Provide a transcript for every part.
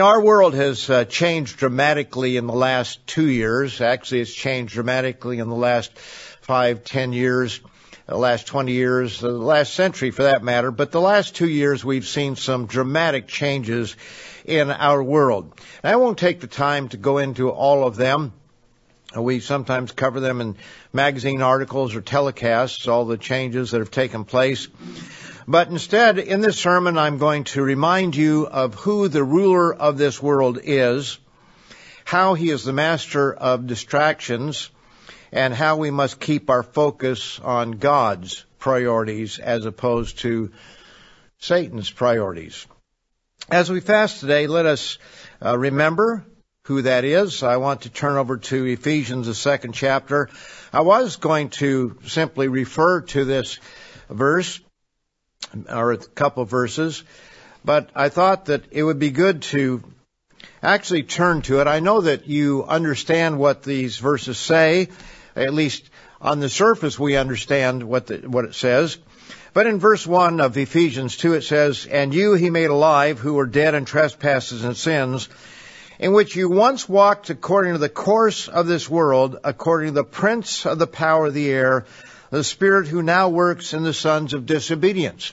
our world has uh, changed dramatically in the last two years. Actually, it's changed dramatically in the last five, ten years, the last 20 years, the last century for that matter. But the last two years, we've seen some dramatic changes in our world. I won't take the time to go into all of them. Uh, we sometimes cover them in magazine articles or telecasts, all the changes that have taken place. But instead, in this sermon, I'm going to remind you of who the ruler of this world is, how he is the master of distractions, and how we must keep our focus on God's priorities as opposed to Satan's priorities. As we fast today, let us uh, remember who that is. I want to turn over to Ephesians, the second chapter. I was going to simply refer to this verse, or a couple verses, but I thought that it would be good to actually turn to it. I know that you understand what these verses say, at least on the surface we understand what the, what it says. But in verse 1 of Ephesians 2 it says, And you he made alive who were dead in trespasses and sins, in which you once walked according to the course of this world, according to the prince of the power of the air, the spirit who now works in the sons of disobedience.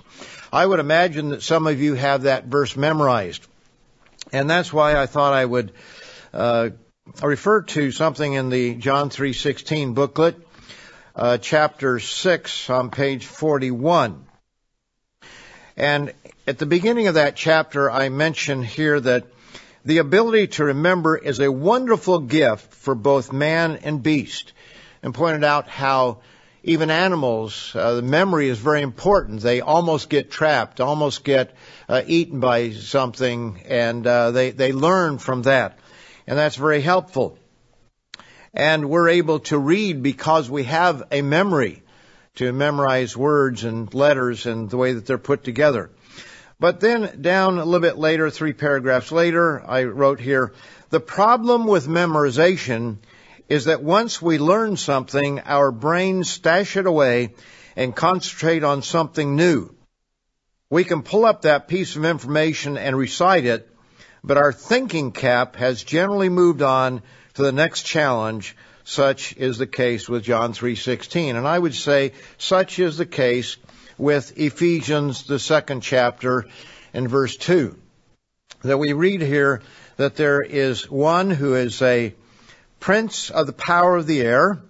I would imagine that some of you have that verse memorized. And that's why I thought I would uh, refer to something in the John 3:16 booklet, uh, chapter 6 on page 41. And at the beginning of that chapter, I mention here that the ability to remember is a wonderful gift for both man and beast, and pointed out how even animals, uh, the memory is very important. They almost get trapped, almost get uh, eaten by something, and uh, they they learn from that, and that's very helpful. And we're able to read because we have a memory to memorize words and letters and the way that they're put together. But then down a little bit later, three paragraphs later, I wrote here, the problem with memorization is that once we learn something, our brains stash it away and concentrate on something new. We can pull up that piece of information and recite it, but our thinking cap has generally moved on to the next challenge. Such is the case with John 3:16, and I would say such is the case with Ephesians the second chapter and verse 2. That we read here that there is one who is a prince of the power of the air,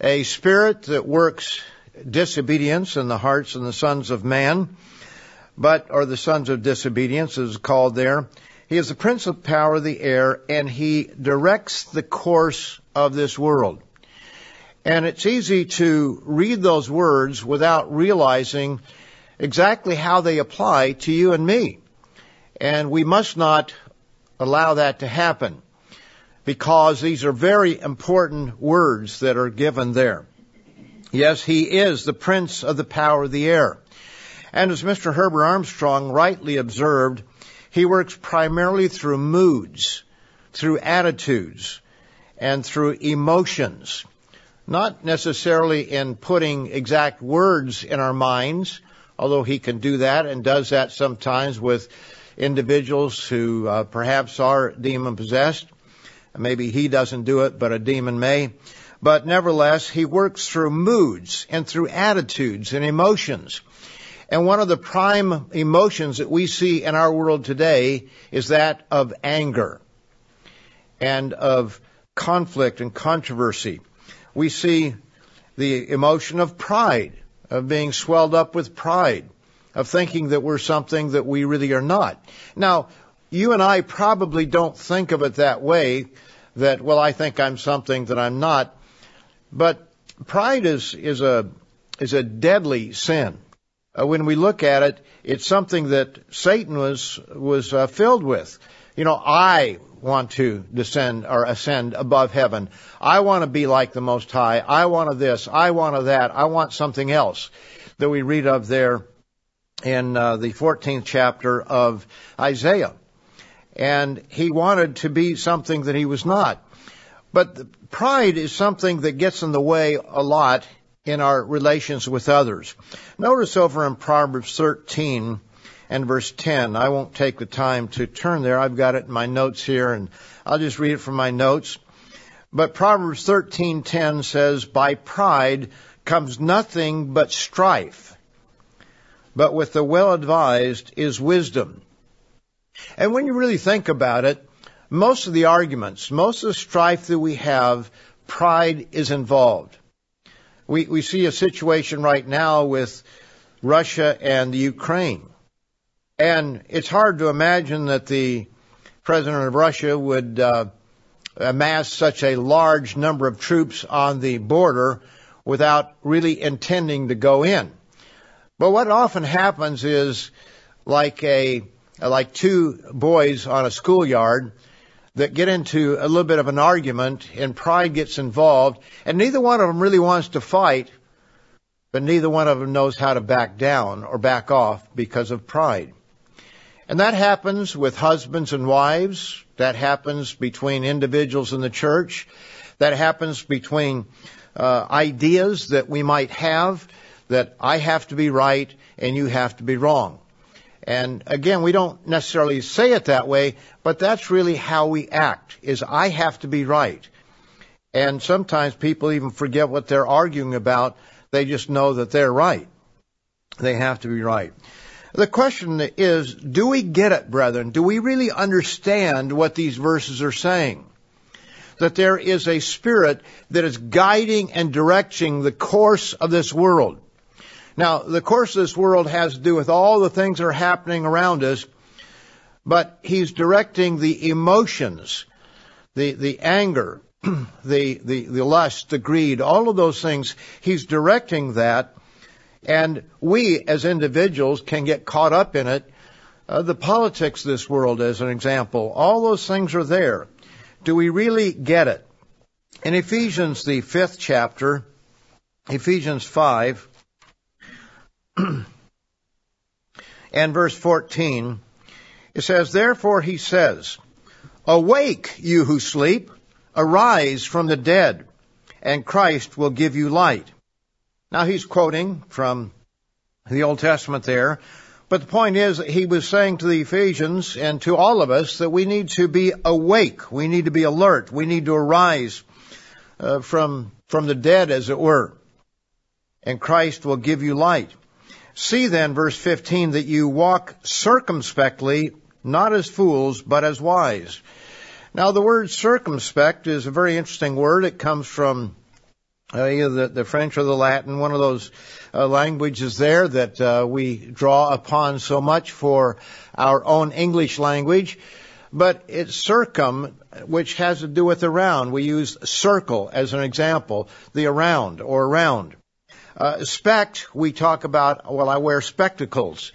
a spirit that works disobedience in the hearts and the sons of man, but, or the sons of disobedience is called there. He is the prince of power of the air and he directs the course of this world. And it's easy to read those words without realizing exactly how they apply to you and me. And we must not allow that to happen because these are very important words that are given there. Yes, he is the prince of the power of the air. And as Mr. Herbert Armstrong rightly observed, he works primarily through moods, through attitudes, and through emotions. Not necessarily in putting exact words in our minds, although he can do that and does that sometimes with individuals who uh, perhaps are demon possessed. Maybe he doesn't do it, but a demon may. But nevertheless, he works through moods and through attitudes and emotions. And one of the prime emotions that we see in our world today is that of anger and of conflict and controversy. We see the emotion of pride, of being swelled up with pride, of thinking that we're something that we really are not. Now, you and I probably don't think of it that way, that, well, I think I'm something that I'm not. But pride is, is a, is a deadly sin. Uh, when we look at it, it's something that Satan was, was uh, filled with. You know, I want to descend or ascend above heaven. I want to be like the Most High. I want to this. I want to that. I want something else that we read of there in uh, the 14th chapter of Isaiah and he wanted to be something that he was not. But pride is something that gets in the way a lot in our relations with others. Notice over in Proverbs 13 and verse 10. I won't take the time to turn there. I've got it in my notes here and I'll just read it from my notes. But Proverbs 13:10 says, "By pride comes nothing but strife, but with the well-advised is wisdom." And when you really think about it, most of the arguments, most of the strife that we have, pride is involved. We, we see a situation right now with Russia and the Ukraine. And it's hard to imagine that the president of Russia would uh, amass such a large number of troops on the border without really intending to go in. But what often happens is like a like two boys on a schoolyard that get into a little bit of an argument and pride gets involved and neither one of them really wants to fight but neither one of them knows how to back down or back off because of pride. And that happens with husbands and wives. That happens between individuals in the church. That happens between uh, ideas that we might have that I have to be right and you have to be wrong. And again, we don't necessarily say it that way, but that's really how we act, is I have to be right. And sometimes people even forget what they're arguing about. They just know that they're right. They have to be right. The question is, do we get it, brethren? Do we really understand what these verses are saying? That there is a spirit that is guiding and directing the course of this world. Now, the course of this world has to do with all the things that are happening around us, but he's directing the emotions, the, the anger, the, the, the lust, the greed, all of those things. He's directing that, and we as individuals can get caught up in it. Uh, the politics of this world, as an example, all those things are there. Do we really get it? In Ephesians, the fifth chapter, Ephesians 5, and verse 14, it says, Therefore he says, Awake, you who sleep, arise from the dead, and Christ will give you light. Now he's quoting from the Old Testament there, but the point is he was saying to the Ephesians and to all of us that we need to be awake, we need to be alert, we need to arise uh, from from the dead, as it were, and Christ will give you light. See then, verse 15, that you walk circumspectly, not as fools, but as wise. Now, the word circumspect is a very interesting word. It comes from uh, either the, the, French or the Latin, one of those uh, languages there that uh, we draw upon so much for our own English language. But it's circum, which has to do with around. We use circle as an example, the around or around. Uh, spect, we talk about, well, I wear spectacles,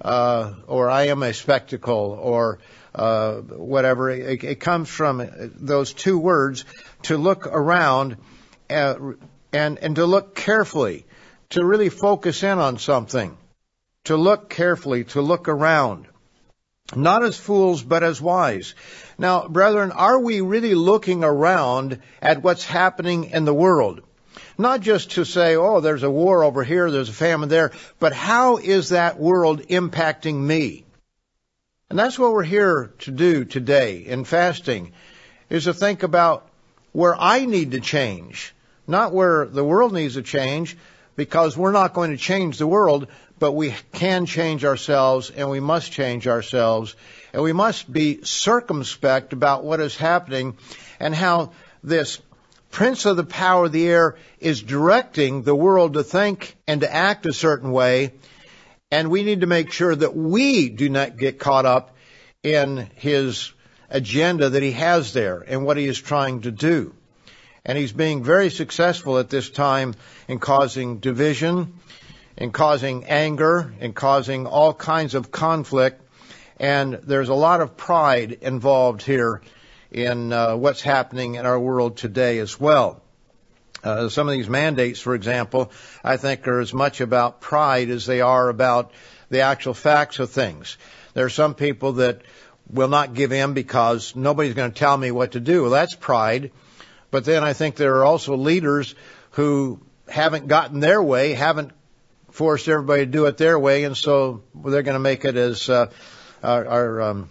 uh, or I am a spectacle, or uh, whatever. It, it, comes from those two words to look around uh, and and to look carefully, to really focus in on something, to look carefully, to look around. Not as fools, but as wise. Now, brethren, are we really looking around at what's happening in the world? Not just to say, oh, there's a war over here, there's a famine there, but how is that world impacting me? And that's what we're here to do today in fasting, is to think about where I need to change, not where the world needs to change, because we're not going to change the world, but we can change ourselves and we must change ourselves and we must be circumspect about what is happening and how this prince of the power of the air is directing the world to think and to act a certain way, and we need to make sure that we do not get caught up in his agenda that he has there and what he is trying to do. And he's being very successful at this time in causing division, in causing anger, in causing all kinds of conflict. And there's a lot of pride involved here in uh, what's happening in our world today as well. Uh, some of these mandates, for example, I think are as much about pride as they are about the actual facts of things. There are some people that will not give in because nobody's going to tell me what to do. Well, that's pride. But then I think there are also leaders who haven't gotten their way, haven't forced everybody to do it their way, and so they're going to make it as uh, our, our um,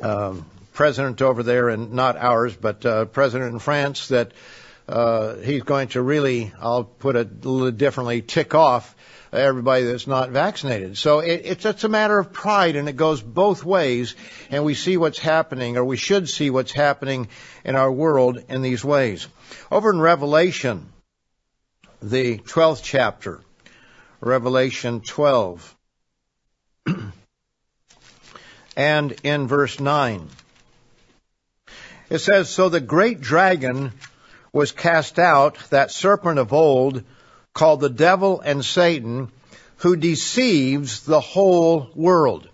um, president over there, and not ours, but uh, president in France, that uh, he's going to really, I'll put it a little differently, tick off everybody that's not vaccinated. So it, it's, it's a matter of pride and it goes both ways and we see what's happening or we should see what's happening in our world in these ways. Over in Revelation, the 12th chapter, Revelation 12, and in verse 9, it says, So the great dragon was cast out, that serpent of old, called the devil and Satan, who deceives the whole world.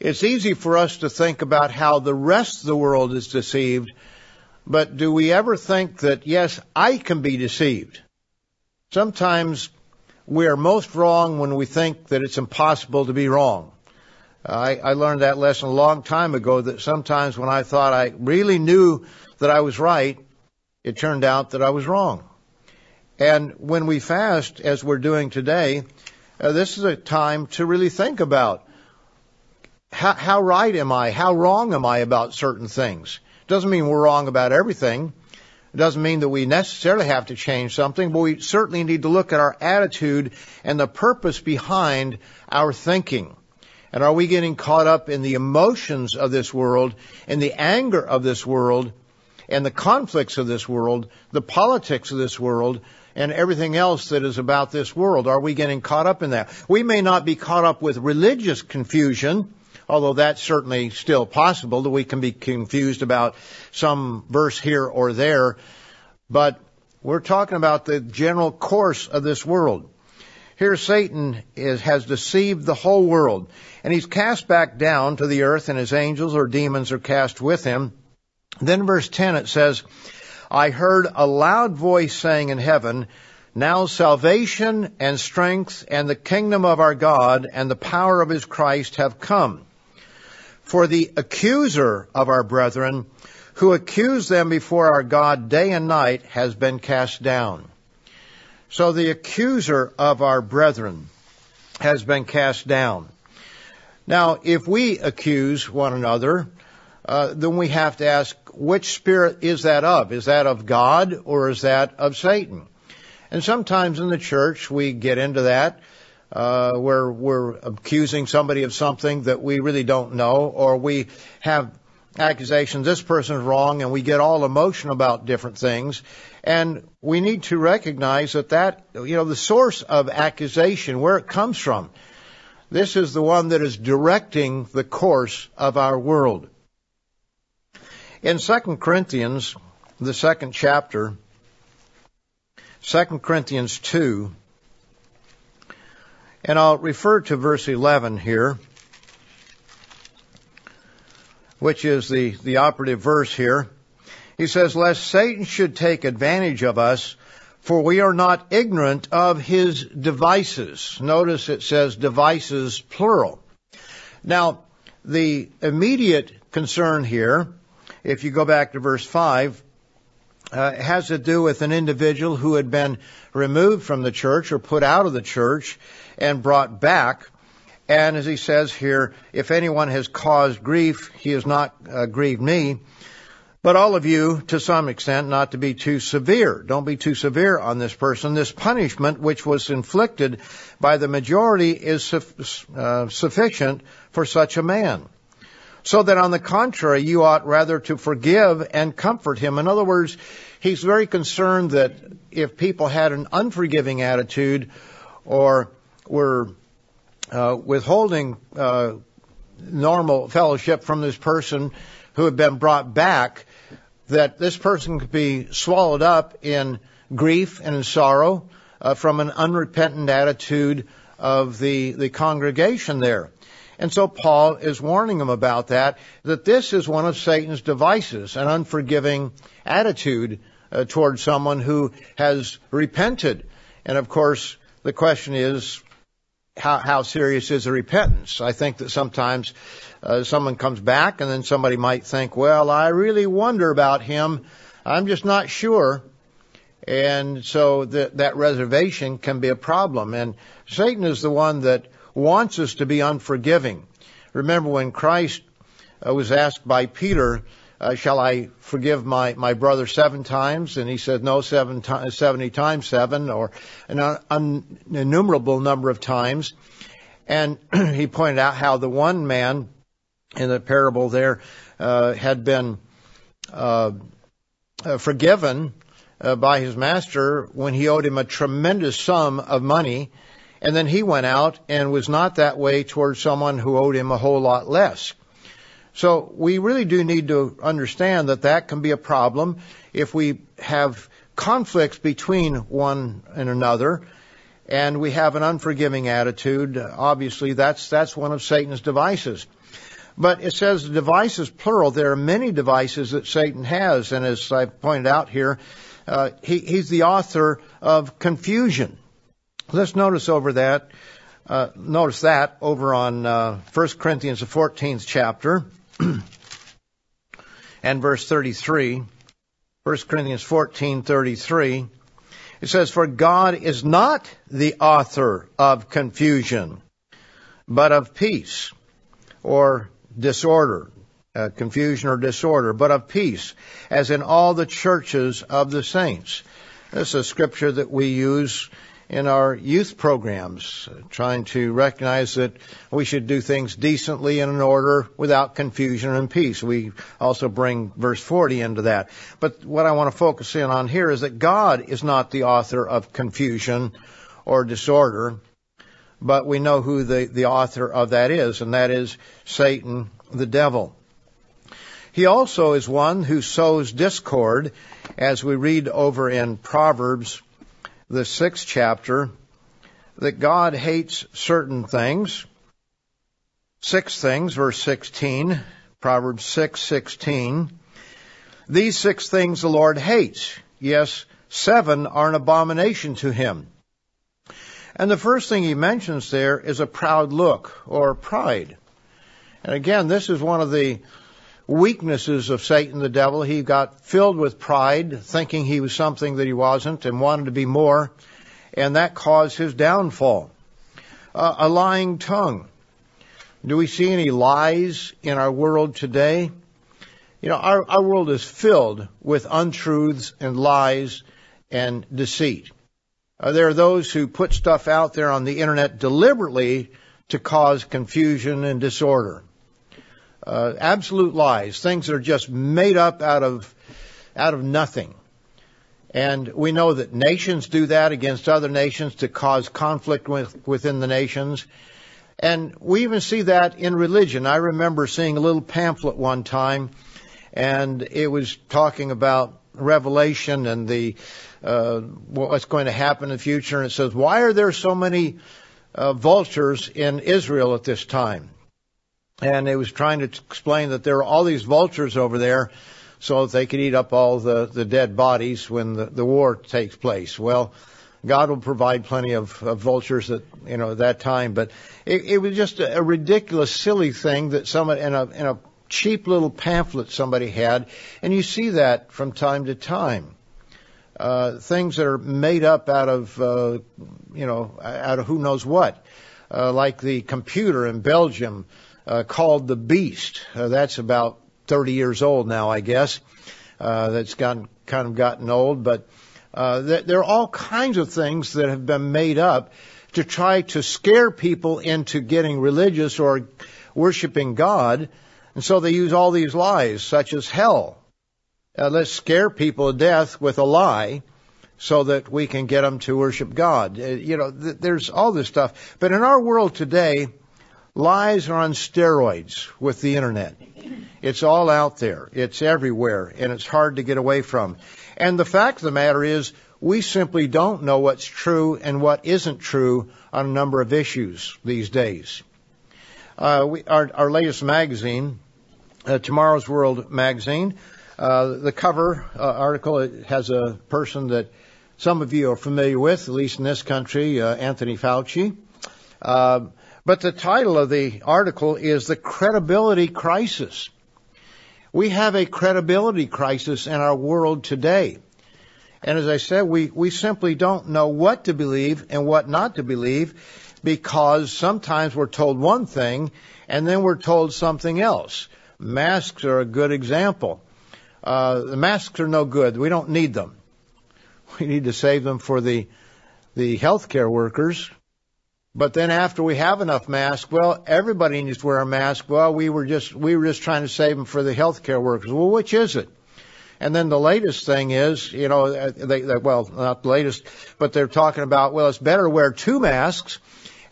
It's easy for us to think about how the rest of the world is deceived, but do we ever think that, yes, I can be deceived? Sometimes we are most wrong when we think that it's impossible to be wrong. I, I learned that lesson a long time ago that sometimes when I thought I really knew that I was right, it turned out that I was wrong. And when we fast, as we're doing today, uh, this is a time to really think about how, how right am I? How wrong am I about certain things? Doesn't mean we're wrong about everything. It doesn't mean that we necessarily have to change something, but we certainly need to look at our attitude and the purpose behind our thinking. And are we getting caught up in the emotions of this world, in the anger of this world, and the conflicts of this world, the politics of this world, and everything else that is about this world. Are we getting caught up in that? We may not be caught up with religious confusion, although that's certainly still possible that we can be confused about some verse here or there, but we're talking about the general course of this world. Here Satan is, has deceived the whole world, and he's cast back down to the earth, and his angels or demons are cast with him. Then verse 10 it says, I heard a loud voice saying in heaven, now salvation and strength and the kingdom of our God and the power of his Christ have come. For the accuser of our brethren, who accused them before our God day and night, has been cast down. So the accuser of our brethren has been cast down. Now, if we accuse one another, uh, then we have to ask, which spirit is that of? Is that of God or is that of Satan? And sometimes in the church we get into that, uh, where we're accusing somebody of something that we really don't know, or we have accusations, this person's wrong, and we get all emotional about different things. And we need to recognize that that, you know, the source of accusation, where it comes from, this is the one that is directing the course of our world. In 2 Corinthians, the second chapter, 2 Corinthians 2, and I'll refer to verse 11 here, which is the, the operative verse here. He says, lest Satan should take advantage of us, for we are not ignorant of his devices. Notice it says devices plural. Now, the immediate concern here if you go back to verse 5, uh, has to do with an individual who had been removed from the church or put out of the church and brought back. And as he says here, if anyone has caused grief, he has not uh, grieved me. But all of you, to some extent, not to be too severe. Don't be too severe on this person. This punishment, which was inflicted by the majority, is su- uh, sufficient for such a man. So that on the contrary, you ought rather to forgive and comfort him. In other words, he's very concerned that if people had an unforgiving attitude or were uh, withholding uh, normal fellowship from this person who had been brought back, that this person could be swallowed up in grief and in sorrow uh, from an unrepentant attitude of the, the congregation there. And so Paul is warning them about that, that this is one of Satan's devices, an unforgiving attitude uh, towards someone who has repented. And of course, the question is, how, how serious is the repentance? I think that sometimes uh, someone comes back and then somebody might think, well, I really wonder about him. I'm just not sure. And so that, that reservation can be a problem. And Satan is the one that wants us to be unforgiving. Remember when Christ uh, was asked by Peter, uh, shall I forgive my, my brother seven times? And he said, no, seven to- 70 times seven, or an un- innumerable number of times. And he pointed out how the one man in the parable there uh, had been uh, uh forgiven uh, by his master when he owed him a tremendous sum of money, and then he went out and was not that way towards someone who owed him a whole lot less. So we really do need to understand that that can be a problem if we have conflicts between one and another and we have an unforgiving attitude. Obviously, that's, that's one of Satan's devices. But it says devices plural. There are many devices that Satan has, and as I pointed out here, uh, he, he's the author of confusion. Let's notice over that. Uh, notice that over on uh, 1 Corinthians the 14th chapter and verse 33. 1 Corinthians 14:33. It says, "For God is not the author of confusion, but of peace, or disorder, uh, confusion or disorder, but of peace, as in all the churches of the saints. This is a scripture that we use in our youth programs, trying to recognize that we should do things decently and in order without confusion and peace. We also bring verse 40 into that. But what I want to focus in on here is that God is not the author of confusion or disorder, but we know who the, the author of that is, and that is Satan, the devil. He also is one who sows discord, as we read over in Proverbs, the sixth chapter, that God hates certain things. Six things, verse 16, Proverbs 6, 16. These six things the Lord hates. Yes, seven are an abomination to him. And the first thing he mentions there is a proud look or pride. And again, this is one of the weaknesses of Satan the devil. He got filled with pride, thinking he was something that he wasn't and wanted to be more, and that caused his downfall. Uh, a lying tongue. Do we see any lies in our world today? You know, our, our world is filled with untruths and lies and deceit. Uh, there are those who put stuff out there on the internet deliberately to cause confusion and disorder uh, absolute lies, things that are just made up out of out of nothing. And we know that nations do that against other nations to cause conflict with, within the nations. And we even see that in religion. I remember seeing a little pamphlet one time, and it was talking about Revelation and the uh, what's going to happen in the future. And it says, "Why are there so many uh, vultures in Israel at this time?" And it was trying to explain that there are all these vultures over there so that they could eat up all the, the dead bodies when the, the war takes place. Well, God will provide plenty of, of vultures at you know that time, but it, it was just a, a ridiculous, silly thing that someone in a in a cheap little pamphlet somebody had, and you see that from time to time. Uh, things that are made up out of uh, you know out of who knows what, uh, like the computer in Belgium uh, called The Beast. Uh, that's about 30 years old now, I guess. Uh, that's gotten, kind of gotten old, but uh, th- there are all kinds of things that have been made up to try to scare people into getting religious or worshiping God. And so they use all these lies, such as hell. Uh, let's scare people to death with a lie so that we can get them to worship God. Uh, you know, th- there's all this stuff. But in our world today, Lies are on steroids with the internet. It's all out there. It's everywhere and it's hard to get away from. And the fact of the matter is we simply don't know what's true and what isn't true on a number of issues these days. Uh, we, our, our, latest magazine, uh, Tomorrow's World magazine, uh, the cover uh, article has a person that some of you are familiar with, at least in this country, uh, Anthony Fauci. But the title of the article is The Credibility Crisis. We have a credibility crisis in our world today. And as I said, we, we simply don't know what to believe and what not to believe because sometimes we're told one thing and then we're told something else. Masks are a good example. Uh, the masks are no good. We don't need them. We need to save them for the the healthcare workers. But then after we have enough masks, well, everybody needs to wear a mask. Well, we were just we were just trying to save them for the healthcare workers. Well, which is it? And then the latest thing is, you know, they, they, well, not the latest, but they're talking about, well, it's better to wear two masks.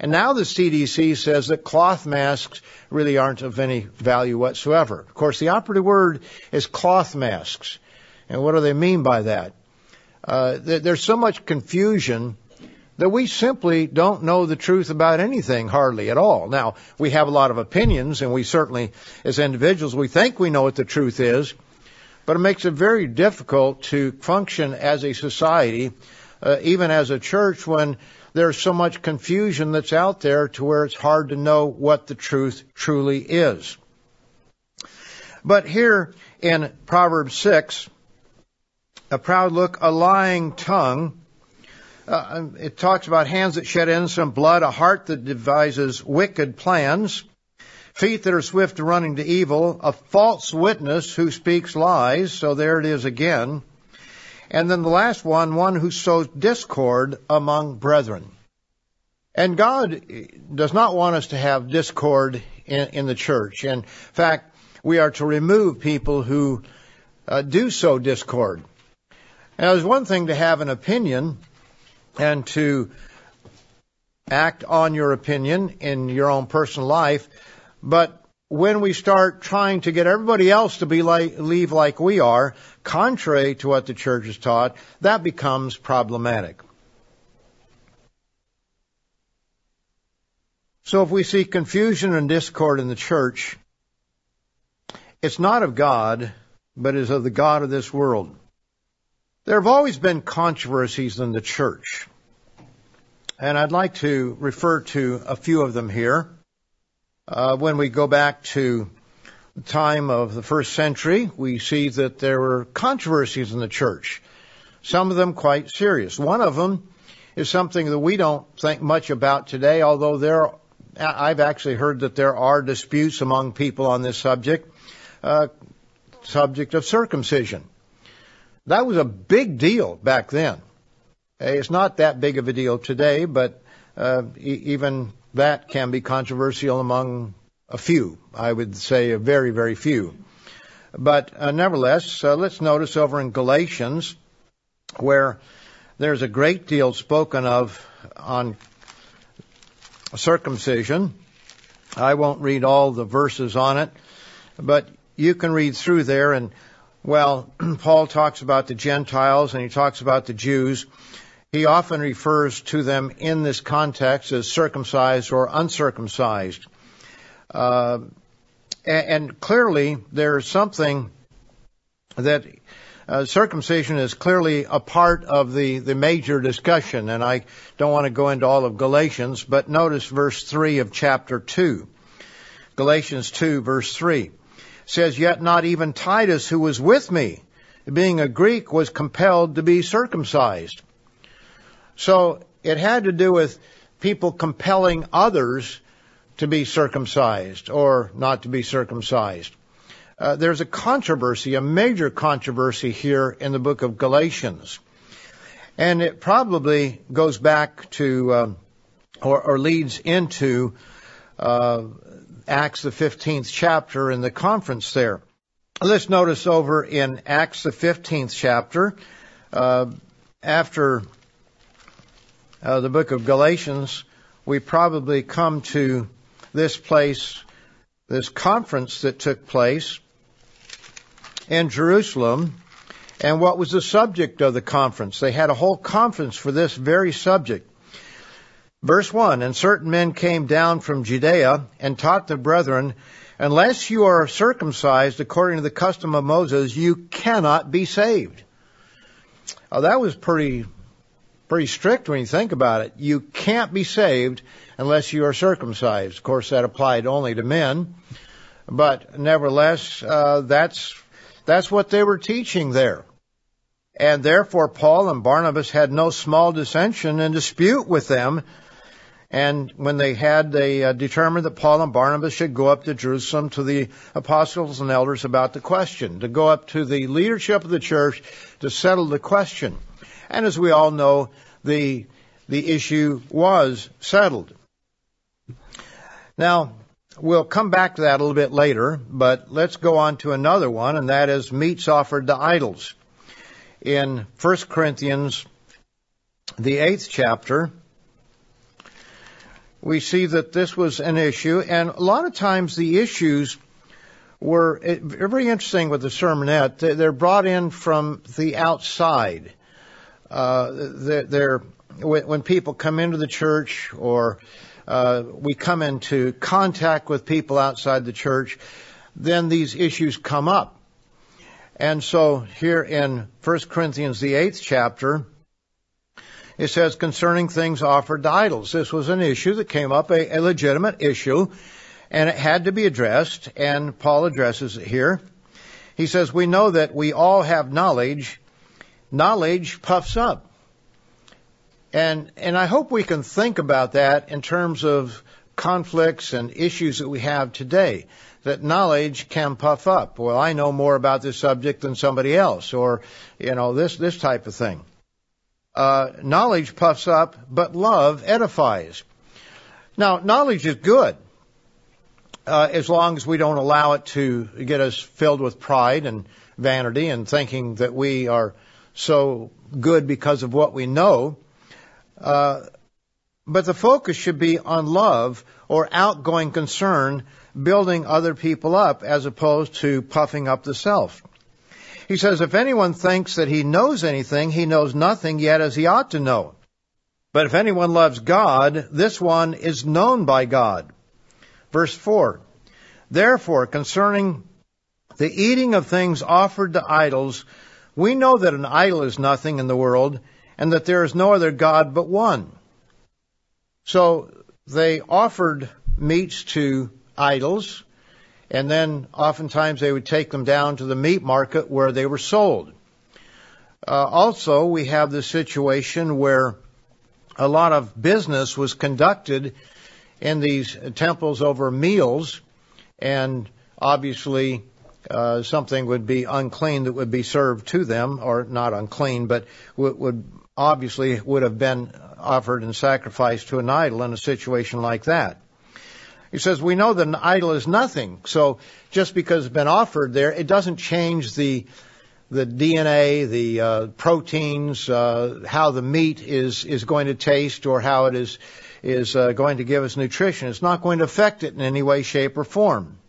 And now the CDC says that cloth masks really aren't of any value whatsoever. Of course, the operative word is cloth masks. And what do they mean by that? Uh, there's so much confusion that we simply don't know the truth about anything hardly at all. Now, we have a lot of opinions and we certainly, as individuals, we think we know what the truth is, but it makes it very difficult to function as a society, uh, even as a church, when there's so much confusion that's out there to where it's hard to know what the truth truly is. But here in Proverbs 6, a proud look, a lying tongue, uh, it talks about hands that shed innocent blood, a heart that devises wicked plans, feet that are swift to running to evil, a false witness who speaks lies. So there it is again. And then the last one, one who sows discord among brethren. And God does not want us to have discord in, in the church. In fact, we are to remove people who uh, do sow discord. Now, there's one thing to have an opinion and to act on your opinion in your own personal life, but when we start trying to get everybody else to be like, leave like we are, contrary to what the church has taught, that becomes problematic. So if we see confusion and discord in the church, it's not of God, but is of the God of this world. There have always been controversies in the church, and I'd like to refer to a few of them here. Uh, when we go back to the time of the first century, we see that there were controversies in the church, some of them quite serious. One of them is something that we don't think much about today, although there, I've actually heard that there are disputes among people on this subject, uh, subject of circumcision. That was a big deal back then. It's not that big of a deal today, but uh, e- even that can be controversial among a few. I would say a very, very few. But uh, nevertheless, uh, let's notice over in Galatians where there's a great deal spoken of on circumcision. I won't read all the verses on it, but you can read through there and well, Paul talks about the Gentiles and he talks about the Jews he often refers to them in this context as circumcised or uncircumcised. Uh, and, clearly there's something that uh, circumcision is clearly a part of the, the major discussion, and I don't want to go into all of Galatians, but notice verse 3 of chapter 2. Galatians 2 verse 3 says, Yet not even Titus, who was with me, being a Greek, was compelled to be circumcised. So it had to do with people compelling others to be circumcised or not to be circumcised. Uh, there's a controversy, a major controversy here in the book of Galatians. And it probably goes back to, um, or, or, leads into uh, Acts the 15th chapter in the conference there. Let's notice over in Acts the 15th chapter, uh, after uh, the book of Galatians, we probably come to this place, this conference that took place in Jerusalem. And what was the subject of the conference? They had a whole conference for this very subject. Verse 1, And certain men came down from Judea and taught the brethren, Unless you are circumcised according to the custom of Moses, you cannot be saved. Oh, that was pretty pretty strict when you think about it. You can't be saved unless you are circumcised. Of course, that applied only to men, but nevertheless, uh, that's that's what they were teaching there. And therefore Paul and Barnabas had no small dissension and dispute with them. And when they had, they uh, determined that Paul and Barnabas should go up to Jerusalem to the apostles and elders about the question, to go up to the leadership of the church to settle the question. And as we all know, the, the issue was settled. Now, we'll come back to that a little bit later, but let's go on to another one, and that is meats offered to idols. In 1 Corinthians, the eighth chapter, we see that this was an issue, and a lot of times the issues were eh, very interesting with the sermonette. They're brought in from the outside. Uh, they're, when people come into the church or uh, we come into contact with people outside the church, then these issues come up. And so here in 1 Corinthians, the eighth chapter, it says concerning things offered to idols. This was an issue that came up, a, a legitimate issue, and it had to be addressed, and Paul addresses it here. He says, we know that we all have knowledge. Knowledge puffs up. And, and I hope we can think about that in terms of conflicts and issues that we have today. That knowledge can puff up. Well, I know more about this subject than somebody else, or, you know, this, this type of thing. Uh, knowledge puffs up, but love edifies. Now, knowledge is good, uh, as long as we don't allow it to get us filled with pride and vanity and thinking that we are so good because of what we know. Uh, but the focus should be on love or outgoing concern, building other people up as opposed to puffing up the self. He says, if anyone thinks that he knows anything, he knows nothing yet as he ought to know. But if anyone loves God, this one is known by God. Verse 4. Therefore, concerning the eating of things offered to idols, we know that an idol is nothing in the world, and that there is no other God but one. So they offered meats to idols, and then oftentimes they would take them down to the meat market where they were sold. Uh, also, we have the situation where a lot of business was conducted in these temples over meals, and obviously uh, something would be unclean that would be served to them, or not unclean, but would, would obviously would have been offered and sacrificed to an idol in a situation like that. He says, we know that an idol is nothing. So just because it's been offered there, it doesn't change the, the DNA, the uh, proteins, uh, how the meat is, is going to taste or how it is, is uh, going to give us nutrition. It's not going to affect it in any way, shape, or form.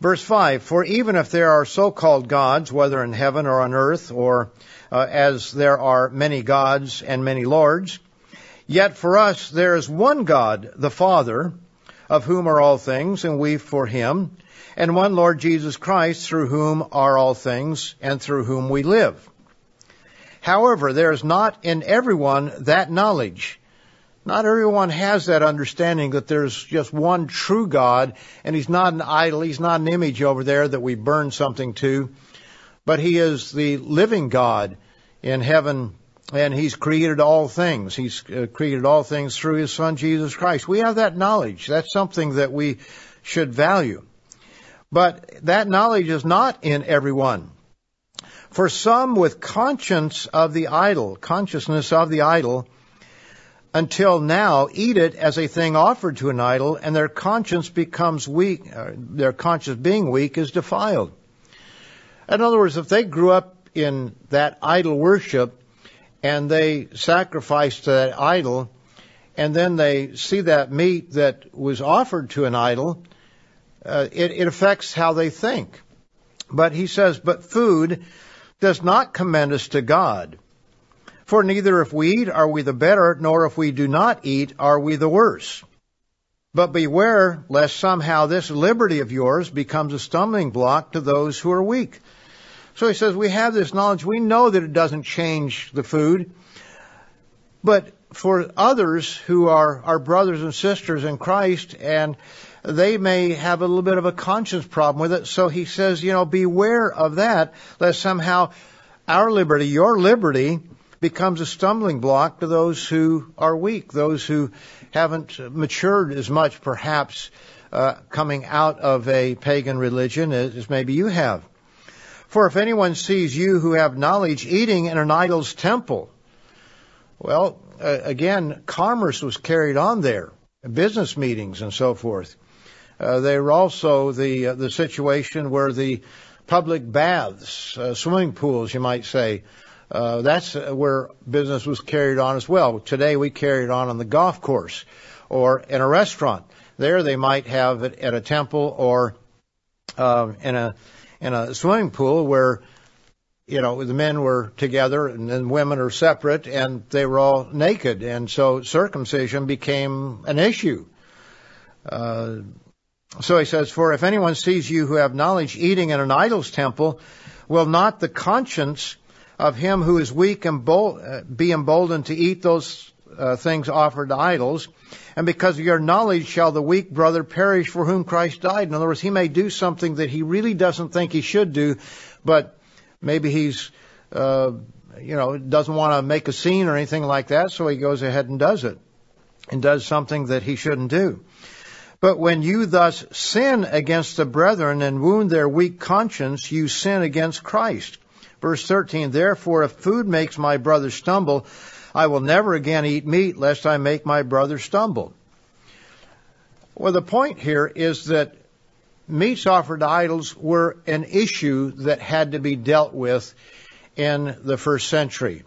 Verse 5, For even if there are so-called gods, whether in heaven or on earth, or uh, as there are many gods and many lords. Yet for us there is one God, the Father, of whom are all things, and we for him, and one Lord Jesus Christ, through whom are all things, and through whom we live. However, there is not in everyone that knowledge. Not everyone has that understanding that there's just one true God, and He's not an idol, He's not an image over there that we burn something to but he is the living God in heaven and he's created all things. He's uh, created all things through his son Jesus Christ. We have that knowledge. That's something that we should value. But that knowledge is not in everyone. For some with conscience of the idol, consciousness of the idol, until now eat it as a thing offered to an idol and their conscience becomes weak, uh, their conscience being weak is defiled. In other words, if they grew up in that idol worship and they sacrificed to that idol, and then they see that meat that was offered to an idol, uh, it, it affects how they think. But he says, but food does not commend us to God. For neither if we eat are we the better, nor if we do not eat are we the worse. But beware lest somehow this liberty of yours becomes a stumbling block to those who are weak. So he says, we have this knowledge. We know that it doesn't change the food. But for others who are our brothers and sisters in Christ and they may have a little bit of a conscience problem with it. So he says, you know, beware of that, lest somehow our liberty, your liberty, becomes a stumbling block to those who are weak, those who haven't matured as much, perhaps, uh, coming out of a pagan religion as maybe you have. For if anyone sees you who have knowledge eating in an idol's temple, well, uh, again, commerce was carried on there, business meetings and so forth. Uh, they were also the uh, the situation where the public baths, uh, swimming pools, you might say, uh, that's where business was carried on as well. Today we carry it on on the golf course or in a restaurant. There they might have it at a temple or uh, in a in a swimming pool where you know the men were together and then women are separate and they were all naked and so circumcision became an issue. Uh, so he says, For if anyone sees you who have knowledge eating in an idol's temple, will not the conscience of him who is weak embold- uh, be emboldened to eat those uh, things offered to idols? And because of your knowledge shall the weak brother perish for whom Christ died. In other words, he may do something that he really doesn't think he should do, but maybe he's, uh, you know, doesn't want to make a scene or anything like that, so he goes ahead and does it. And does something that he shouldn't do. But when you thus sin against the brethren and wound their weak conscience, you sin against Christ. Verse 13, therefore if food makes my brother stumble, I will never again eat meat lest I make my brother stumble. Well, the point here is that meats offered to idols were an issue that had to be dealt with in the first century.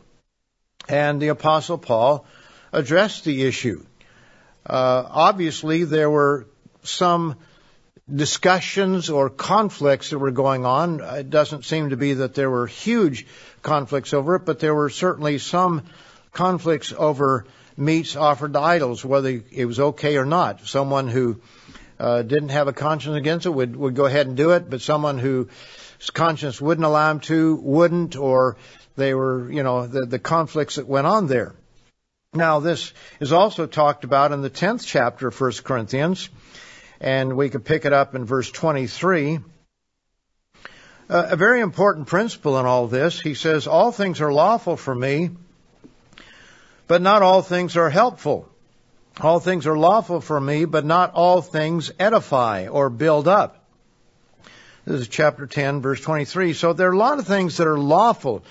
And the apostle Paul addressed the issue. Uh, obviously, there were some discussions or conflicts that were going on. It doesn't seem to be that there were huge conflicts over it, but there were certainly some conflicts over meats offered to idols, whether it was okay or not. Someone who uh, didn't have a conscience against it would, would go ahead and do it, but someone whose conscience wouldn't allow him to wouldn't, or they were, you know, the, the conflicts that went on there. Now, this is also talked about in the 10th chapter of 1 Corinthians, and we could pick it up in verse 23. Uh, a very important principle in all this, he says, All things are lawful for me, but not all things are helpful. All things are lawful for me, but not all things edify or build up. This is chapter 10, verse 23. So there are a lot of things that are lawful.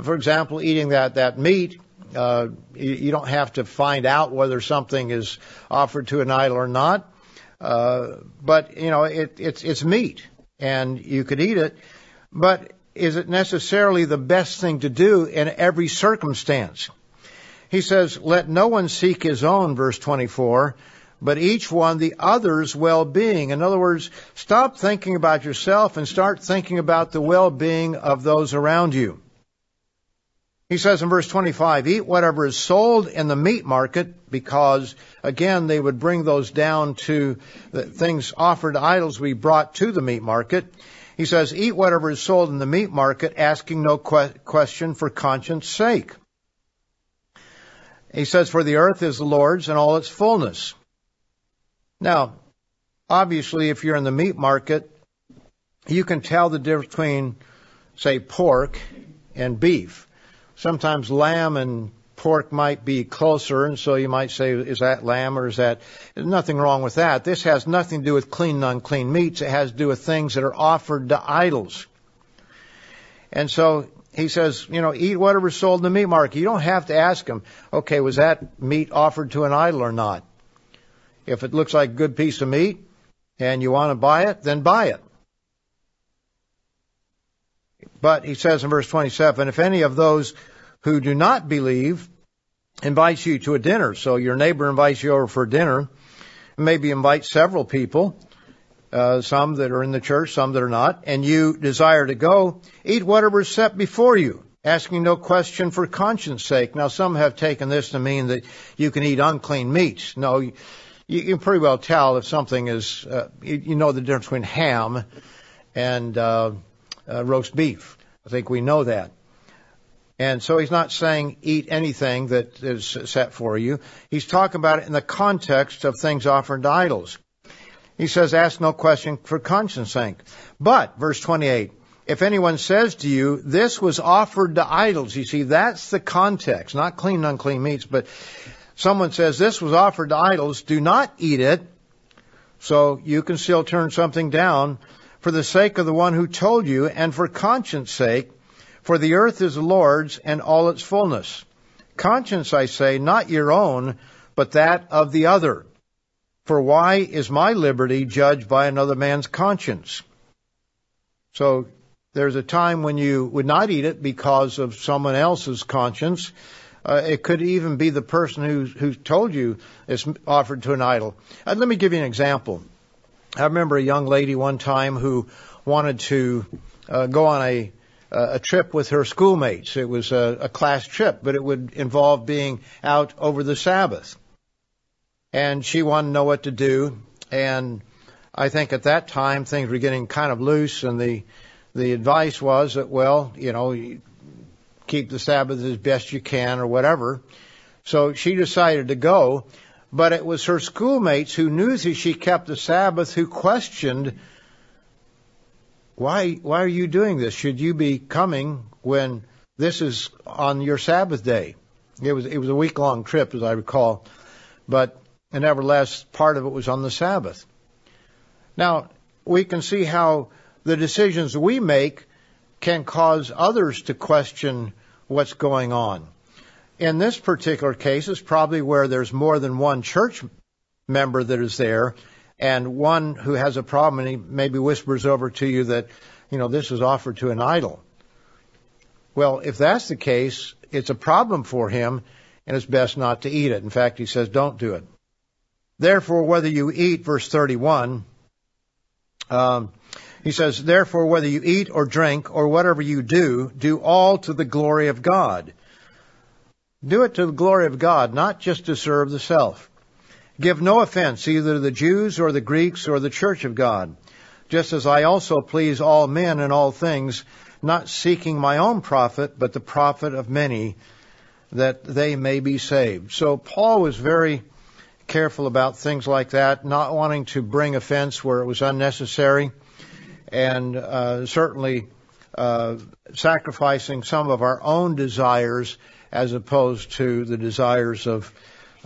For example, eating that, that meat uh, you, you, don't have to find out whether something is offered to an idol or not. Uh, but you know, it, it's it's meat, and you could eat it. But is it necessarily the best thing to do in every circumstance? He says, "Let no one seek his own," verse 24, but each one the other's well-being. In other words, stop thinking about yourself and start thinking about the well-being of those around you. He says in verse 25, eat whatever is sold in the meat market because again, they would bring those down to the things offered to idols we brought to the meat market. He says, eat whatever is sold in the meat market, asking no que- question for conscience sake. He says, for the earth is the Lord's and all its fullness. Now, obviously, if you're in the meat market, you can tell the difference between, say, pork and beef sometimes lamb and pork might be closer, and so you might say, is that lamb or is that? Nothing wrong with that. This has nothing to do with clean and unclean meats. It has to do with things that are offered to idols. And so he says, you know, eat whatever's sold in the meat market. You don't have to ask him, okay, was that meat offered to an idol or not? If it looks like a good piece of meat and you want to buy it, then buy it. But he says in verse 27, if any of those who do not believe invites you to a dinner, so your neighbor invites you over for dinner, maybe invite several people, uh, some that are in the church, some that are not, and you desire to go, eat whatever is set before you, asking no question for conscience sake. Now some have taken this to mean that you can eat unclean meats. No, you, you can pretty well tell if something is, uh, you, you, know the difference between ham and, uh, uh, roast beef. I think we know that. And so he's not saying eat anything that is set for you. He's talking about it in the context of things offered to idols. He says, ask no question for conscience sake. But, verse 28, if anyone says to you, this was offered to idols, you see, that's the context, not clean and unclean meats, but someone says this was offered to idols, do not eat it, so you can still turn something down for the sake of the one who told you and for conscience sake, for the earth is the Lord's and all its fullness. Conscience, I say, not your own, but that of the other. For why is my liberty judged by another man's conscience? So there's a time when you would not eat it because of someone else's conscience. Uh, it could even be the person who who told you it's offered to an idol. Uh, let me give you an example. I remember a young lady one time who wanted to uh, go on a a trip with her schoolmates. It was a, a class trip, but it would involve being out over the Sabbath. And she wanted to know what to do. And I think at that time things were getting kind of loose, and the the advice was that, well, you know, keep the Sabbath as best you can or whatever. So she decided to go, but it was her schoolmates who knew that she kept the Sabbath who questioned, why, why are you doing this? Should you be coming when this is on your Sabbath day? It was, it was a week long trip, as I recall, but nevertheless, part of it was on the Sabbath. Now, we can see how the decisions we make can cause others to question what's going on. In this particular case, it's probably where there's more than one church member that is there, and one who has a problem and he maybe whispers over to you that, you know, this is offered to an idol. Well, if that's the case, it's a problem for him, and it's best not to eat it. In fact, he says, don't do it. Therefore, whether you eat, verse 31, um, he says, therefore, whether you eat or drink or whatever you do, do all to the glory of God. Do it to the glory of God, not just to serve the self. Give no offense either to the Jews or the Greeks or the church of God, just as I also please all men in all things, not seeking my own profit, but the profit of many, that they may be saved. So Paul was very careful about things like that, not wanting to bring offense where it was unnecessary and uh, certainly uh, sacrificing some of our own desires as opposed to the desires of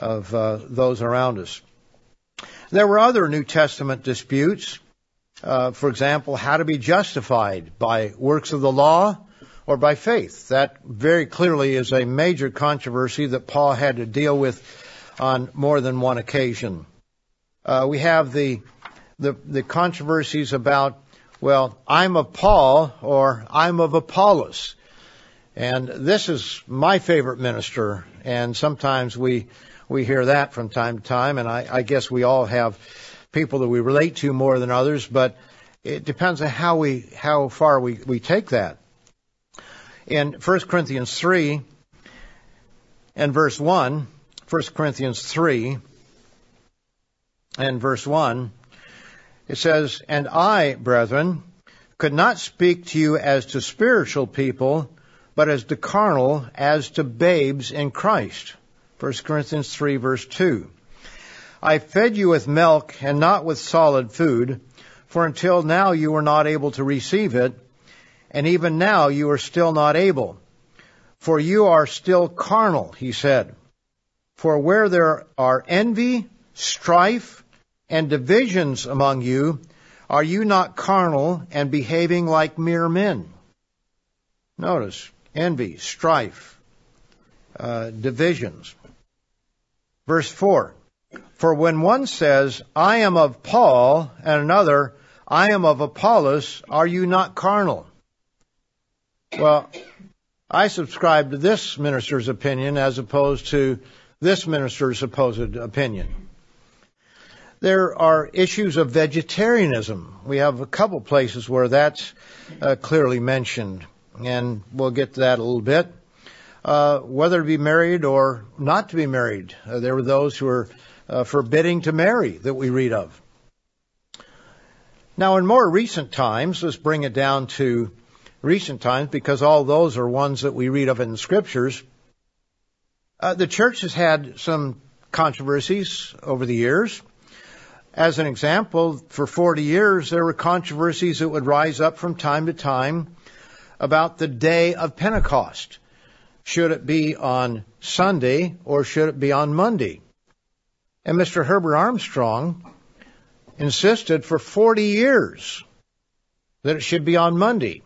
of uh, those around us. There were other New Testament disputes. Uh, for example, how to be justified by works of the law or by faith. That very clearly is a major controversy that Paul had to deal with on more than one occasion. Uh, we have the, the the controversies about well, I'm of Paul or I'm of Apollos. And this is my favorite minister, and sometimes we we hear that from time to time, and I, I guess we all have people that we relate to more than others, but it depends on how we how far we, we take that. In 1 Corinthians 3 and verse 1, 1 Corinthians 3 and verse 1, it says, And I, brethren, could not speak to you as to spiritual people, but as to carnal, as to babes in Christ. 1 Corinthians 3 verse 2. I fed you with milk and not with solid food, for until now you were not able to receive it, and even now you are still not able. For you are still carnal, he said. For where there are envy, strife, and divisions among you, are you not carnal and behaving like mere men? Notice envy, strife, uh, divisions. Verse 4 For when one says, I am of Paul, and another, I am of Apollos, are you not carnal? Well, I subscribe to this minister's opinion as opposed to this minister's supposed opinion. There are issues of vegetarianism. We have a couple places where that's uh, clearly mentioned, and we'll get to that a little bit. Uh, whether to be married or not to be married, uh, there were those who were uh, forbidding to marry that we read of. Now, in more recent times, let's bring it down to recent times because all those are ones that we read of in the scriptures. Uh, the church has had some controversies over the years. As an example, for 40 years there were controversies that would rise up from time to time about the day of Pentecost. Should it be on Sunday or should it be on Monday? And Mr. Herbert Armstrong insisted for 40 years that it should be on Monday.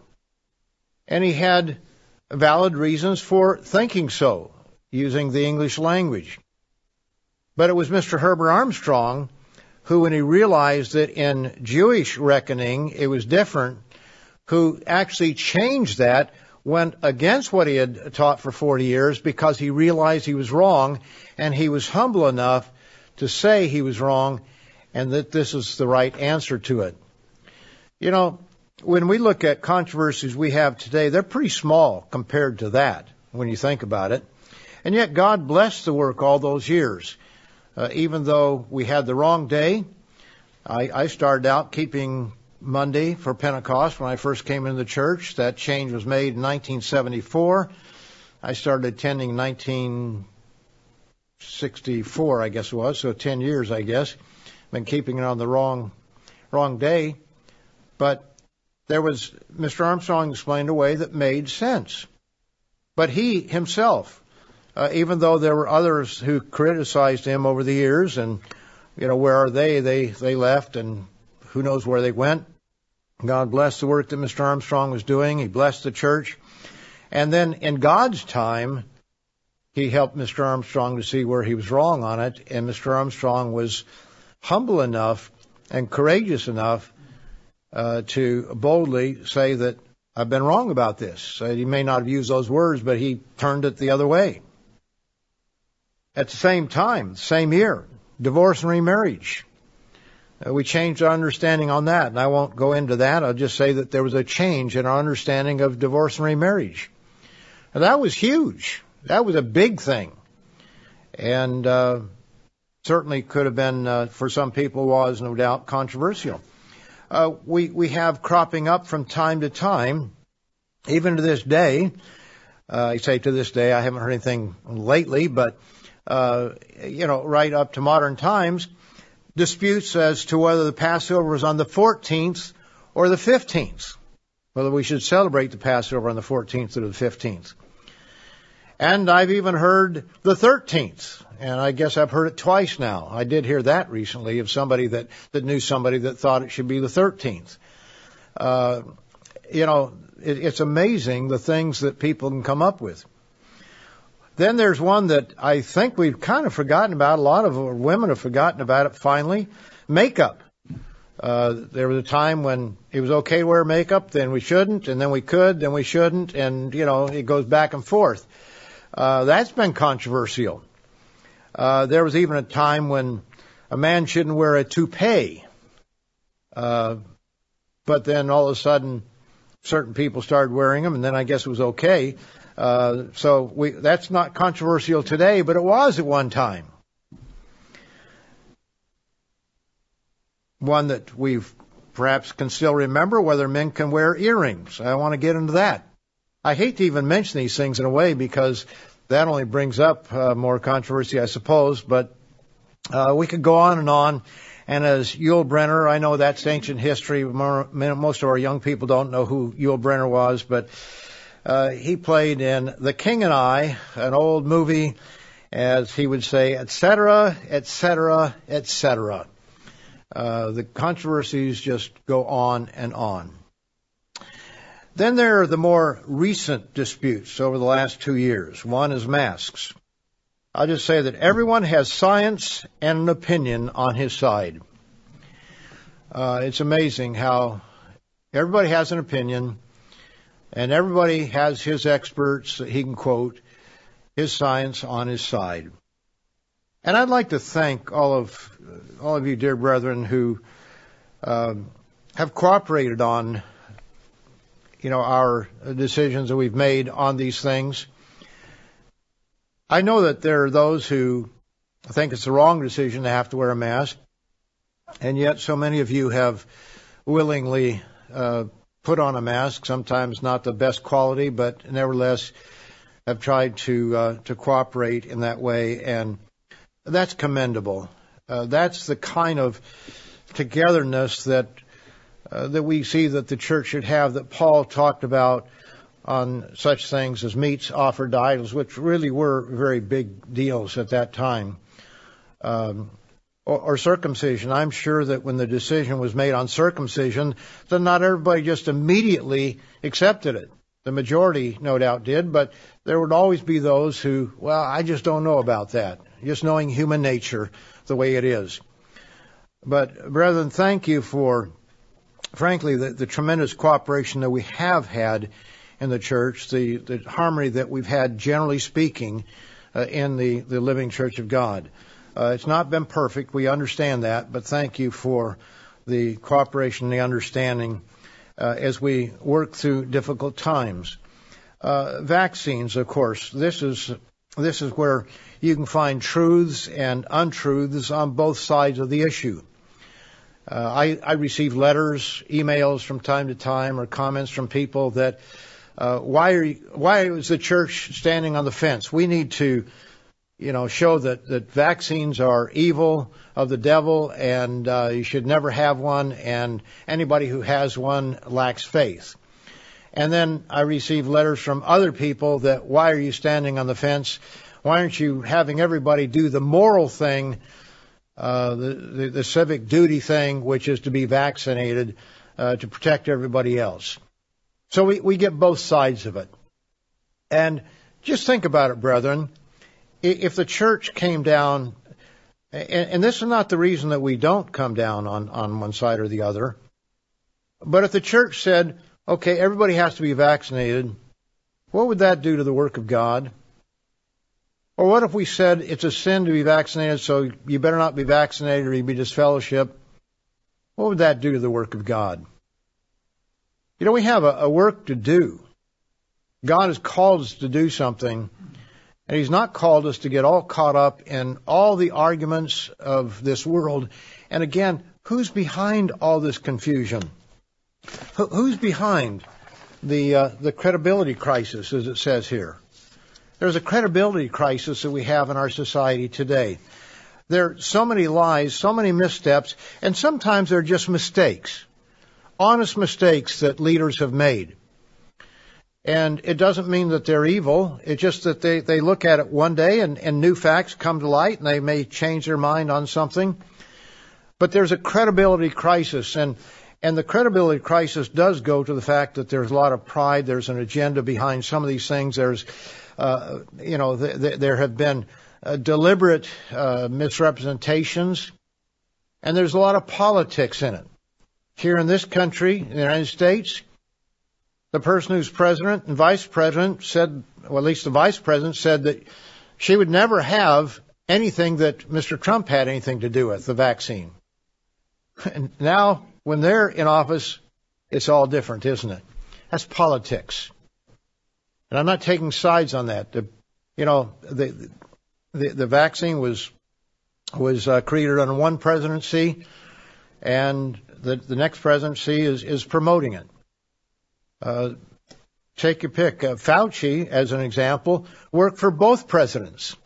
And he had valid reasons for thinking so, using the English language. But it was Mr. Herbert Armstrong who, when he realized that in Jewish reckoning it was different, who actually changed that, went against what he had taught for 40 years because he realized he was wrong and he was humble enough to say he was wrong and that this is the right answer to it. You know, when we look at controversies we have today, they're pretty small compared to that when you think about it. And yet God blessed the work all those years. Uh, even though we had the wrong day, I, I started out keeping Monday for Pentecost when I first came into the church. That change was made in 1974. I started attending 1964, I guess it was, so 10 years, I guess. Been keeping it on the wrong, wrong day. But there was, Mr. Armstrong explained a way that made sense. But he himself, uh, even though there were others who criticized him over the years and, you know, where are they? They, they left and who knows where they went. God blessed the work that Mr. Armstrong was doing. He blessed the church. And then in God's time, he helped Mr. Armstrong to see where he was wrong on it. And Mr. Armstrong was humble enough and courageous enough uh, to boldly say that I've been wrong about this. Uh, he may not have used those words, but he turned it the other way. At the same time, same year, divorce and remarriage. Uh, we changed our understanding on that, and I won't go into that. I'll just say that there was a change in our understanding of divorce and remarriage. And that was huge. That was a big thing. And uh, certainly could have been, uh, for some people, was no doubt controversial uh, we we have cropping up from time to time, even to this day. Uh, I say to this day, I haven't heard anything lately, but uh, you know, right up to modern times, disputes as to whether the Passover was on the 14th or the 15th, whether we should celebrate the Passover on the 14th or the 15th. And I've even heard the 13th and I guess I've heard it twice now. I did hear that recently of somebody that, that knew somebody that thought it should be the 13th. Uh, you know, it, it's amazing the things that people can come up with. Then there's one that I think we've kind of forgotten about. A lot of women have forgotten about it finally. Makeup. Uh, there was a time when it was okay to wear makeup, then we shouldn't, and then we could, then we shouldn't, and you know, it goes back and forth. Uh, that's been controversial. Uh, there was even a time when a man shouldn't wear a toupee. Uh, but then all of a sudden, certain people started wearing them, and then I guess it was okay. Uh, so we, that's not controversial today, but it was at one time. One that we perhaps can still remember whether men can wear earrings. I want to get into that. I hate to even mention these things in a way because that only brings up uh, more controversy, I suppose. But uh, we could go on and on. And as Yul Brynner, I know that's ancient history. Most of our young people don't know who Yul Brynner was, but uh, he played in The King and I, an old movie, as he would say, etc., etc., etc. The controversies just go on and on. Then there are the more recent disputes over the last two years. One is masks. I'll just say that everyone has science and an opinion on his side. Uh, it's amazing how everybody has an opinion and everybody has his experts that he can quote, his science on his side. And I'd like to thank all of all of you, dear brethren, who uh, have cooperated on you know, our decisions that we've made on these things. I know that there are those who think it's the wrong decision to have to wear a mask, and yet so many of you have willingly uh, put on a mask. Sometimes not the best quality, but nevertheless have tried to uh, to cooperate in that way, and that's commendable. Uh, that's the kind of togetherness that uh, that we see that the church should have that Paul talked about on such things as meats offered to idols, which really were very big deals at that time. Um, or, circumcision. I'm sure that when the decision was made on circumcision, then not everybody just immediately accepted it. The majority, no doubt, did, but there would always be those who, well, I just don't know about that. Just knowing human nature the way it is. But, brethren, thank you for, frankly, the, the tremendous cooperation that we have had in the church, the, the harmony that we've had, generally speaking, uh, in the, the living church of God. Uh, it's not been perfect. We understand that, but thank you for the cooperation and the understanding uh, as we work through difficult times. Uh, vaccines, of course, this is this is where you can find truths and untruths on both sides of the issue. Uh, I, I, receive letters, emails from time to time, or comments from people that uh, why are you, why is the church standing on the fence? We need to, you know, show that that vaccines are evil of the devil, and uh, you should never have one, and anybody who has one lacks faith. And then I receive letters from other people that why are you standing on the fence? Why aren't you having everybody do the moral thing, uh, the, the, the civic duty thing, which is to be vaccinated uh, to protect everybody else? So we, we get both sides of it. And just think about it, brethren. If the church came down and, this is not the reason that we don't come down on, on one side or the other. But if the church said, okay, everybody has to be vaccinated, what would that do to the work of God? Or what if we said it's a sin to be vaccinated, so you better not be vaccinated or you'd be disfellowship? What would that do to the work of God? You know, we have a, a work to do. God has called us to do something, and He's not called us to get all caught up in all the arguments of this world. And again, who's behind all this confusion? Who's behind the uh, the credibility crisis, as it says here? There's a credibility crisis that we have in our society today. There are so many lies, so many missteps, and sometimes they're just mistakes, honest mistakes that leaders have made. And it doesn't mean that they're evil. It's just that they, they look at it one day and, and new facts come to light and they may change their mind on something. But there's a credibility crisis and, and the credibility crisis does go to the fact that there's a lot of pride. There's an agenda behind some of these things. There's, uh, you know, th- th- there have been uh, deliberate uh, misrepresentations and there's a lot of politics in it. Here in this country, in the United States, the person who's president and vice president said, well, at least the vice president said that she would never have anything that Mr. Trump had anything to do with, the vaccine. And now, when they're in office, it's all different, isn't it? That's politics. And I'm not taking sides on that. The, you know, the, the, the vaccine was, was uh, created under one presidency, and the, the next presidency is, is promoting it. Uh, take your pick. Uh, Fauci, as an example, worked for both presidents.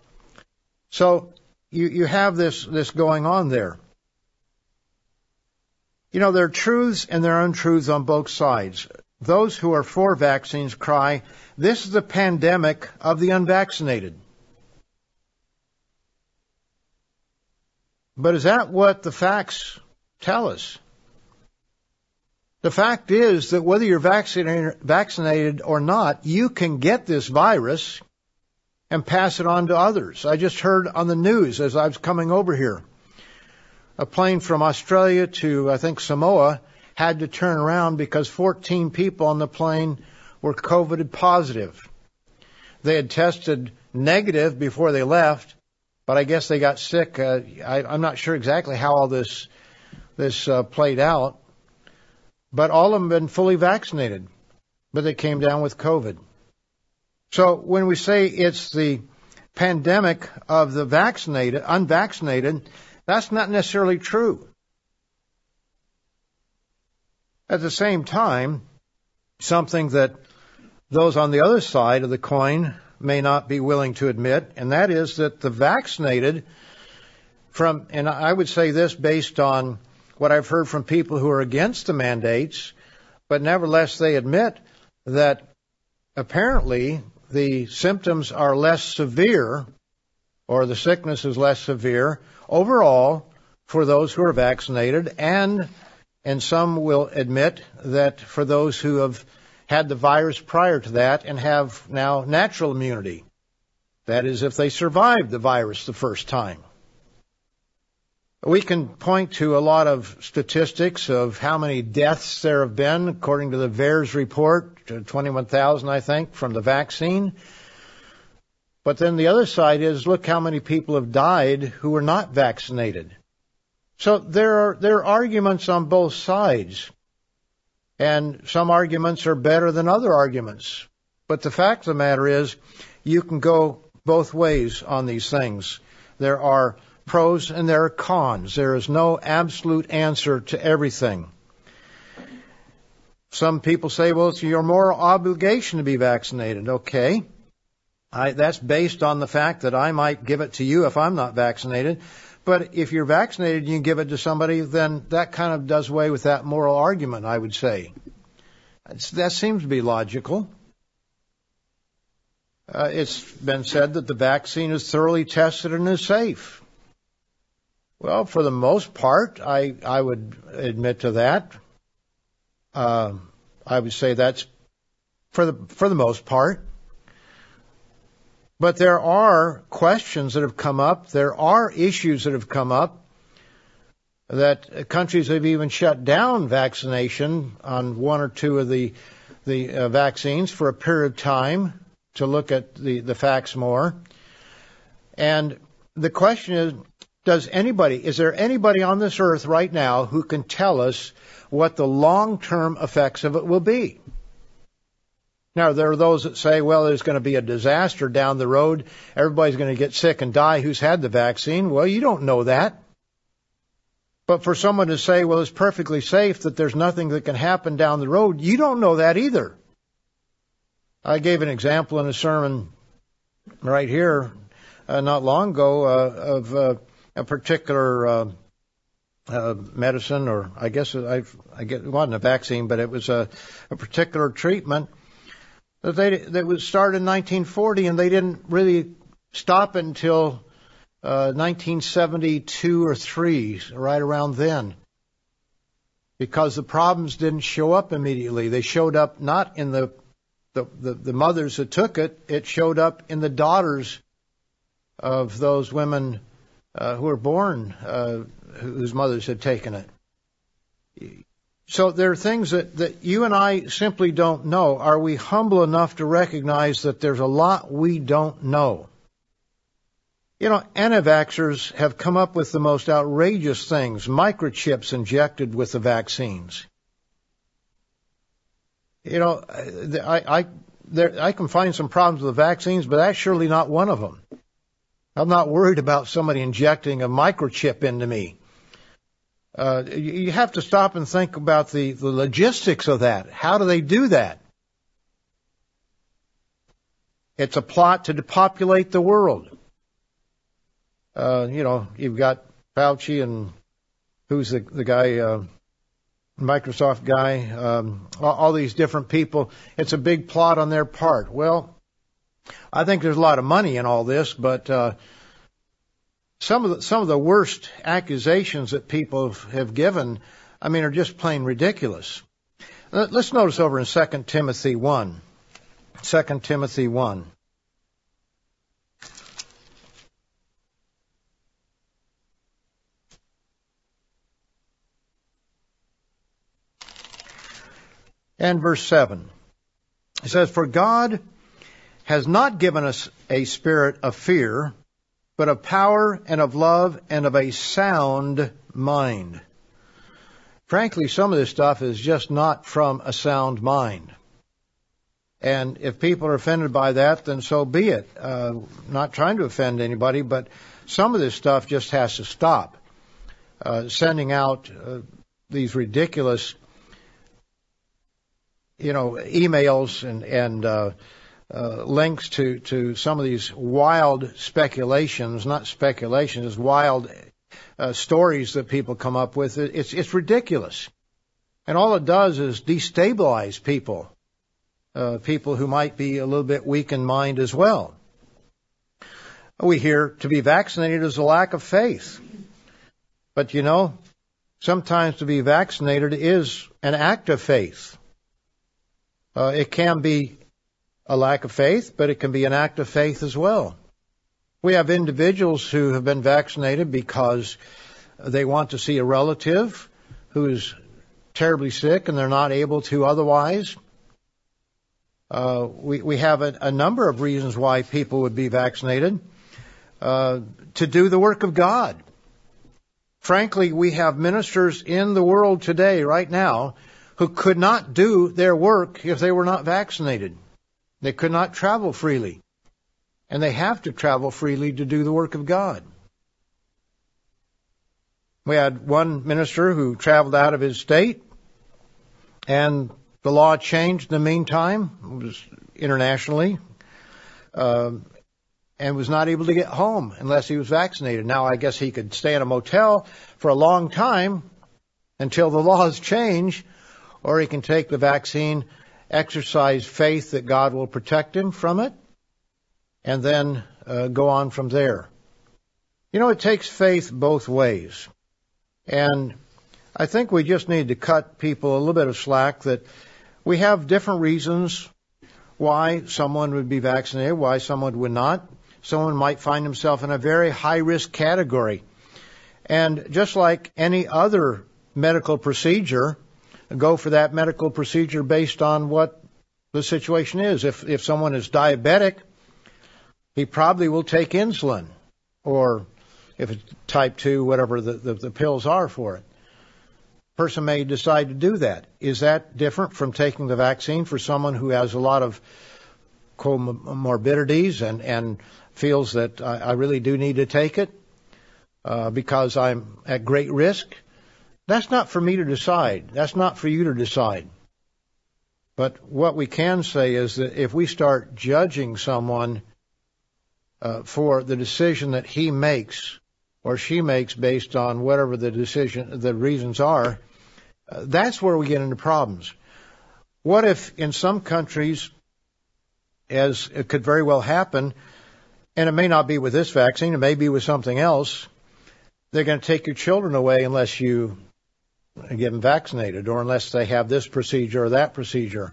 So you, you have this, this going on there. You know, there are truths and there are untruths on both sides. Those who are for vaccines cry, this is a pandemic of the unvaccinated. But is that what the facts tell us? The fact is that whether you're vaccinated or not, you can get this virus and pass it on to others. I just heard on the news as I was coming over here, a plane from Australia to, I think, Samoa had to turn around because 14 people on the plane were COVID positive. They had tested negative before they left, but I guess they got sick. Uh, I, I'm not sure exactly how all this this uh, played out. But all of them have been fully vaccinated, but they came down with COVID. So when we say it's the pandemic of the vaccinated, unvaccinated, that's not necessarily true. At the same time, something that those on the other side of the coin may not be willing to admit, and that is that the vaccinated from, and I would say this based on what I've heard from people who are against the mandates, but nevertheless they admit that apparently the symptoms are less severe or the sickness is less severe overall for those who are vaccinated and and some will admit that for those who have had the virus prior to that and have now natural immunity. That is, if they survived the virus the first time. We can point to a lot of statistics of how many deaths there have been, according to the VAERS report, uh, 21,000, I think, from the vaccine. But then the other side is look how many people have died who were not vaccinated. So there are, there are arguments on both sides. And some arguments are better than other arguments. But the fact of the matter is, you can go both ways on these things. There are pros and there are cons. There is no absolute answer to everything. Some people say, well, it's your moral obligation to be vaccinated. Okay. I, that's based on the fact that I might give it to you if I'm not vaccinated. But if you're vaccinated and you give it to somebody, then that kind of does away with that moral argument, I would say. It's, that seems to be logical. Uh, it's been said that the vaccine is thoroughly tested and is safe. Well, for the most part, I, I would admit to that. Uh, I would say that's for the for the most part. But there are questions that have come up. There are issues that have come up that countries have even shut down vaccination on one or two of the the uh, vaccines for a period of time to look at the, the facts more. And the question is, does anybody, is there anybody on this earth right now who can tell us what the long-term effects of it will be? Now, there are those that say, well, there's going to be a disaster down the road. Everybody's going to get sick and die who's had the vaccine. Well, you don't know that. But for someone to say, well, it's perfectly safe that there's nothing that can happen down the road, you don't know that either. I gave an example in a sermon right here uh, not long ago uh, of uh, a particular uh, uh, medicine, or I guess I, I it wasn't a vaccine, but it was a, a particular treatment that they that was started in 1940, and they didn't really stop until 1972 uh, or three, right around then, because the problems didn't show up immediately. They showed up not in the the, the, the mothers that took it, it showed up in the daughters of those women who were born uh, whose mothers had taken it. So there are things that, that you and I simply don't know. Are we humble enough to recognize that there's a lot we don't know? You know, anti-vaxxers have come up with the most outrageous things, microchips injected with the vaccines. You know, I, I, there, I can find some problems with the vaccines, but that's surely not one of them. I'm not worried about somebody injecting a microchip into me. Uh, you have to stop and think about the, the logistics of that. How do they do that? It's a plot to depopulate the world. Uh, you know, you've got Fauci and who's the, the guy, uh, Microsoft guy, um, all, all these different people. It's a big plot on their part. Well, I think there's a lot of money in all this, but uh, some of the, some of the worst accusations that people have given, I mean, are just plain ridiculous. Let's notice over in 2 Timothy 1. 2 Timothy 1. And verse 7. It says, For God has not given us a spirit of fear, but of power and of love and of a sound mind. Frankly, some of this stuff is just not from a sound mind. And if people are offended by that, then so be it. Uh, not trying to offend anybody, but some of this stuff just has to stop. Uh, sending out uh, these ridiculous, you know, emails and and uh, links to, to some of these wild speculations, not speculations, wild uh, stories that people come up with. It's, it's ridiculous. And all it does is destabilize people, uh, people who might be a little bit weak in mind as well. We hear to be vaccinated is a lack of faith. But you know, sometimes to be vaccinated is an act of faith. Uh, it can be a lack of faith, but it can be an act of faith as well. We have individuals who have been vaccinated because they want to see a relative who's terribly sick and they're not able to otherwise. Uh, we, we have a, a, number of reasons why people would be vaccinated. Uh, to do the work of God. Frankly, we have ministers in the world today, right now, who could not do their work if they were not vaccinated. They could not travel freely. And they have to travel freely to do the work of God. We had one minister who traveled out of his state, and the law changed in the meantime. It was internationally, uh, and was not able to get home unless he was vaccinated. Now, I guess he could stay in a motel for a long time until the laws change, or he can take the vaccine, exercise faith that God will protect him from it, and then uh, go on from there. You know, it takes faith both ways. And I think we just need to cut people a little bit of slack that we have different reasons why someone would be vaccinated, why someone would not. Someone might find himself in a very high risk category. And just like any other medical procedure, go for that medical procedure based on what the situation is. If, if someone is diabetic, he probably will take insulin or if it's type 2, whatever the, the, the pills are for it. Person may decide to do that. Is that different from taking the vaccine for someone who has a lot of comorbidities and, and feels that I, I really do need to take it uh, because I'm at great risk? That's not for me to decide. That's not for you to decide. But what we can say is that if we start judging someone uh, for the decision that he makes or she makes based on whatever the decision, the reasons are, uh, that's where we get into problems. What if in some countries, as it could very well happen, and it may not be with this vaccine, it may be with something else, they're going to take your children away unless you get them vaccinated or unless they have this procedure or that procedure.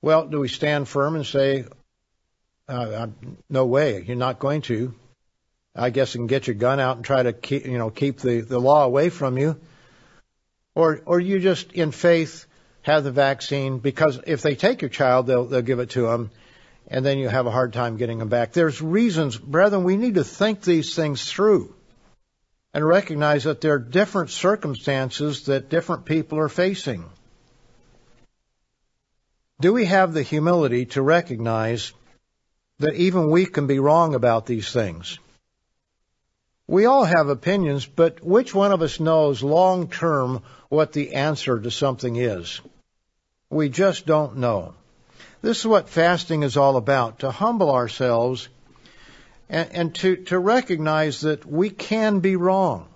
Well, do we stand firm and say, uh, no way. You're not going to. I guess can get your gun out and try to keep, you know, keep the, the law away from you. Or, or you just in faith have the vaccine because if they take your child, they'll, they'll give it to them and then you have a hard time getting them back. There's reasons, brethren, we need to think these things through and recognize that there are different circumstances that different people are facing. Do we have the humility to recognize that even we can be wrong about these things. We all have opinions, but which one of us knows long term what the answer to something is? We just don't know. This is what fasting is all about, to humble ourselves and, and to, to recognize that we can be wrong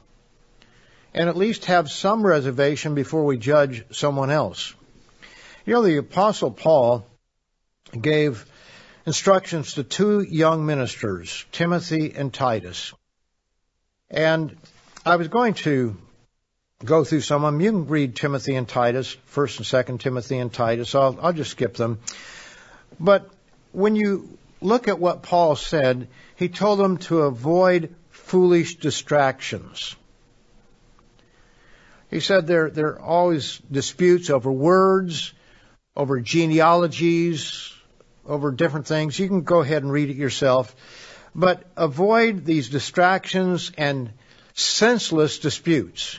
and at least have some reservation before we judge someone else. You know, the apostle Paul gave instructions to two young ministers, Timothy and Titus. And I was going to go through some of them. You can read Timothy and Titus, First and Second Timothy and Titus. I'll, I'll just skip them. But when you look at what Paul said, he told them to avoid foolish distractions. He said there, there are always disputes over words, over genealogies, over different things. You can go ahead and read it yourself. But avoid these distractions and senseless disputes.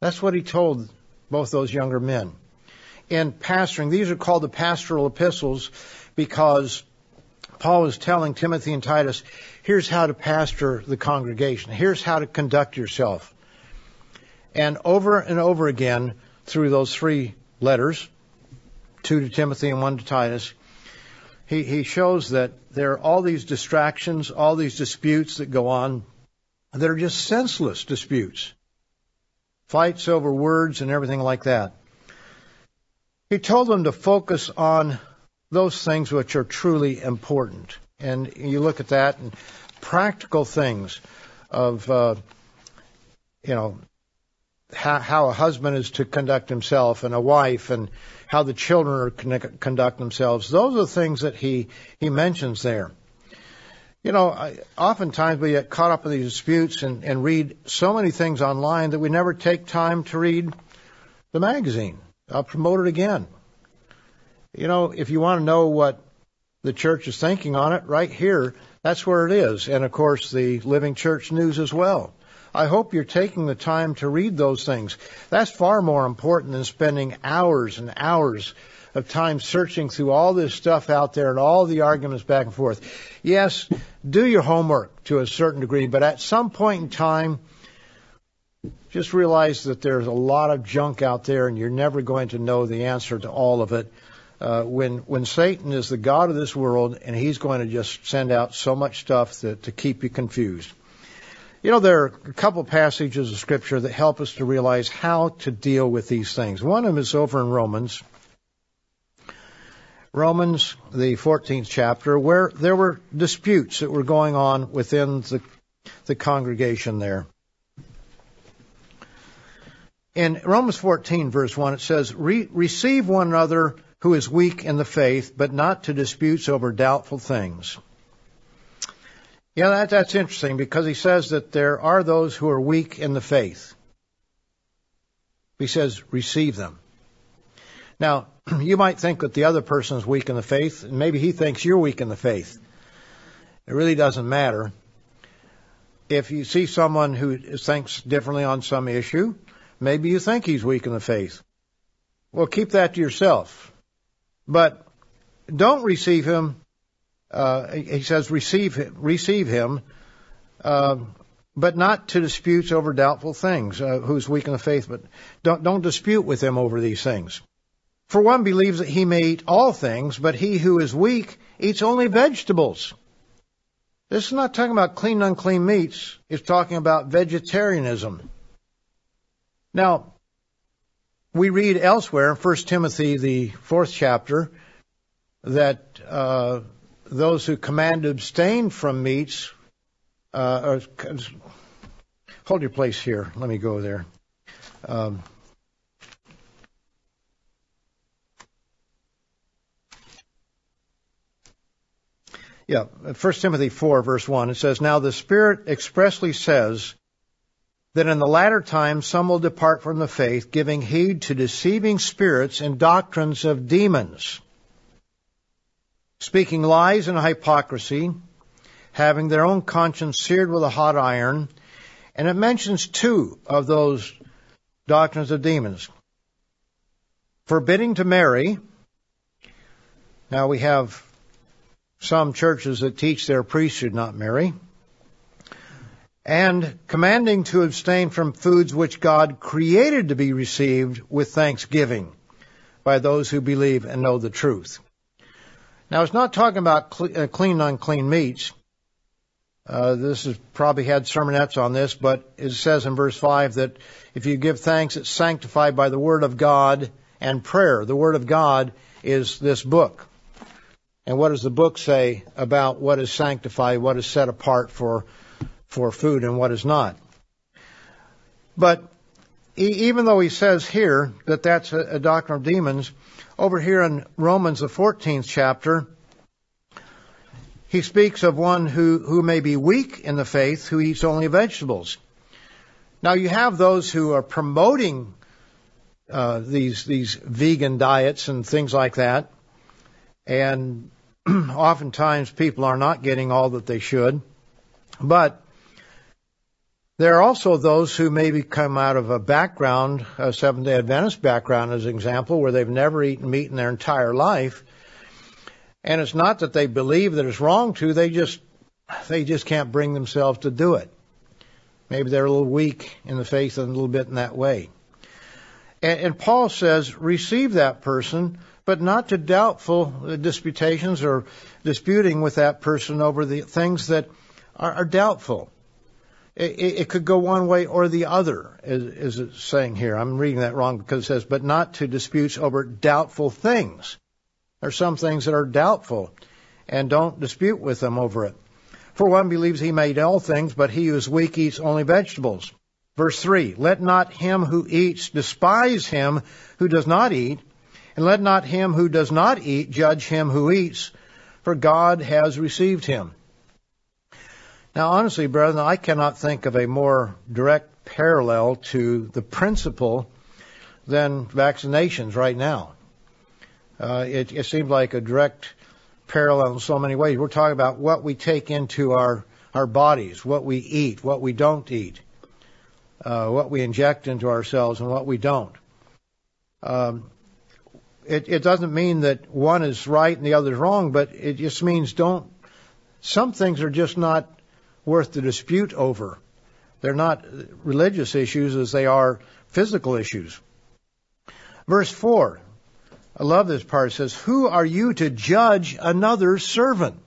That's what he told both those younger men. In pastoring, these are called the pastoral epistles because Paul is telling Timothy and Titus, here's how to pastor the congregation. Here's how to conduct yourself. And over and over again, through those three letters, two to Timothy and one to Titus, he, he shows that there are all these distractions, all these disputes that go on, that are just senseless disputes, fights over words and everything like that. He told them to focus on those things which are truly important. And you look at that and practical things of, uh, you know, how, how, a husband is to conduct himself and a wife and how the children are to conduct themselves. Those are things that he, he mentions there. You know, I, oftentimes we get caught up in these disputes and, and read so many things online that we never take time to read the magazine. I'll promote it again. You know, if you want to know what the church is thinking on it, right here, that's where it is. And of course, the Living Church News as well. I hope you're taking the time to read those things. That's far more important than spending hours and hours of time searching through all this stuff out there and all the arguments back and forth. Yes, do your homework to a certain degree, but at some point in time, just realize that there's a lot of junk out there and you're never going to know the answer to all of it. Uh, when when Satan is the god of this world and he's going to just send out so much stuff to, to keep you confused. You know, there are a couple passages of scripture that help us to realize how to deal with these things. One of them is over in Romans. Romans, the 14th chapter, where there were disputes that were going on within the, the congregation there. In Romans 14 verse 1 it says, Re- receive one another who is weak in the faith, but not to disputes over doubtful things. Yeah, that, that's interesting because he says that there are those who are weak in the faith. He says, receive them. Now, you might think that the other person is weak in the faith, and maybe he thinks you're weak in the faith. It really doesn't matter. If you see someone who thinks differently on some issue, maybe you think he's weak in the faith. Well, keep that to yourself. But don't receive him. Uh, he says, receive him, receive him, uh, but not to disputes over doubtful things. Uh, who's weak in the faith, but don't don't dispute with him over these things. For one believes that he may eat all things, but he who is weak eats only vegetables. This is not talking about clean unclean meats. It's talking about vegetarianism. Now, we read elsewhere in 1 Timothy, the fourth chapter, that uh, those who command abstain from meats, uh, are, hold your place here. Let me go there. Um, Yeah, 1 Timothy 4 verse 1, it says, Now the Spirit expressly says that in the latter times some will depart from the faith, giving heed to deceiving spirits and doctrines of demons, speaking lies and hypocrisy, having their own conscience seared with a hot iron, and it mentions two of those doctrines of demons. Forbidding to marry. Now we have some churches that teach their priests should not marry, and commanding to abstain from foods which God created to be received with thanksgiving by those who believe and know the truth. Now, it's not talking about uh, clean, unclean meats. Uh, this has probably had sermonettes on this, but it says in verse 5 that if you give thanks, it's sanctified by the Word of God and prayer. The Word of God is this book. And what does the book say about what is sanctified, what is set apart for, for food and what is not? But even though he says here that that's a, doctrine of demons, over here in Romans, the 14th chapter, he speaks of one who, who may be weak in the faith, who eats only vegetables. Now you have those who are promoting uh, these these vegan diets and things like that, and oftentimes people are not getting all that they should. But there are also those who maybe come out of a background, a Seventh day Adventist background as an example, where they've never eaten meat in their entire life. And it's not that they believe that it's wrong to, they just, they just can't bring themselves to do it. Maybe they're a little weak in the faith and a little bit in that way. And, and Paul says, receive that person but not to doubtful disputations or disputing with that person over the things that are, are doubtful. It, it could go one way or the other, is, is it saying here. I'm reading that wrong because it says, but not to disputes over doubtful things. There are some things that are doubtful, and don't dispute with them over it. For one believes he made all things, but he who is weak eats only vegetables. Verse 3, let not him who eats despise him who does not eat, and let not him who does not eat judge him who eats, for God has received him. Now, honestly, brethren, I cannot think of a more direct parallel to the principle than vaccinations right now. Uh, it, it seems like a direct parallel in so many ways. We're talking about what we take into our, our bodies, what we eat, what we don't eat, uh, what we inject into ourselves, and what we don't. Um, it, it doesn't mean that one is right and the other is wrong, but it just means don't. Some things are just not worth the dispute over. They're not religious issues as they are physical issues. Verse 4, I love this part. It says, Who are you to judge another servant?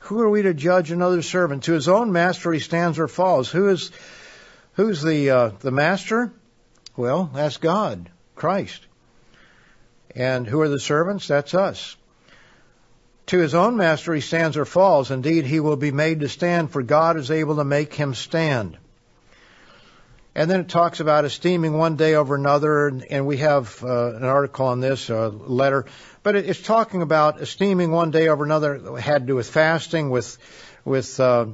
Who are we to judge another servant? To his own master he stands or falls. Who is, who's the, uh, the master? Well, that's God, Christ. And who are the servants? That's us. To his own master he stands or falls. Indeed, he will be made to stand, for God is able to make him stand. And then it talks about esteeming one day over another, and, we have uh, an article on this, a letter. But it, it's talking about esteeming one day over another. Had to do with fasting, with with uh,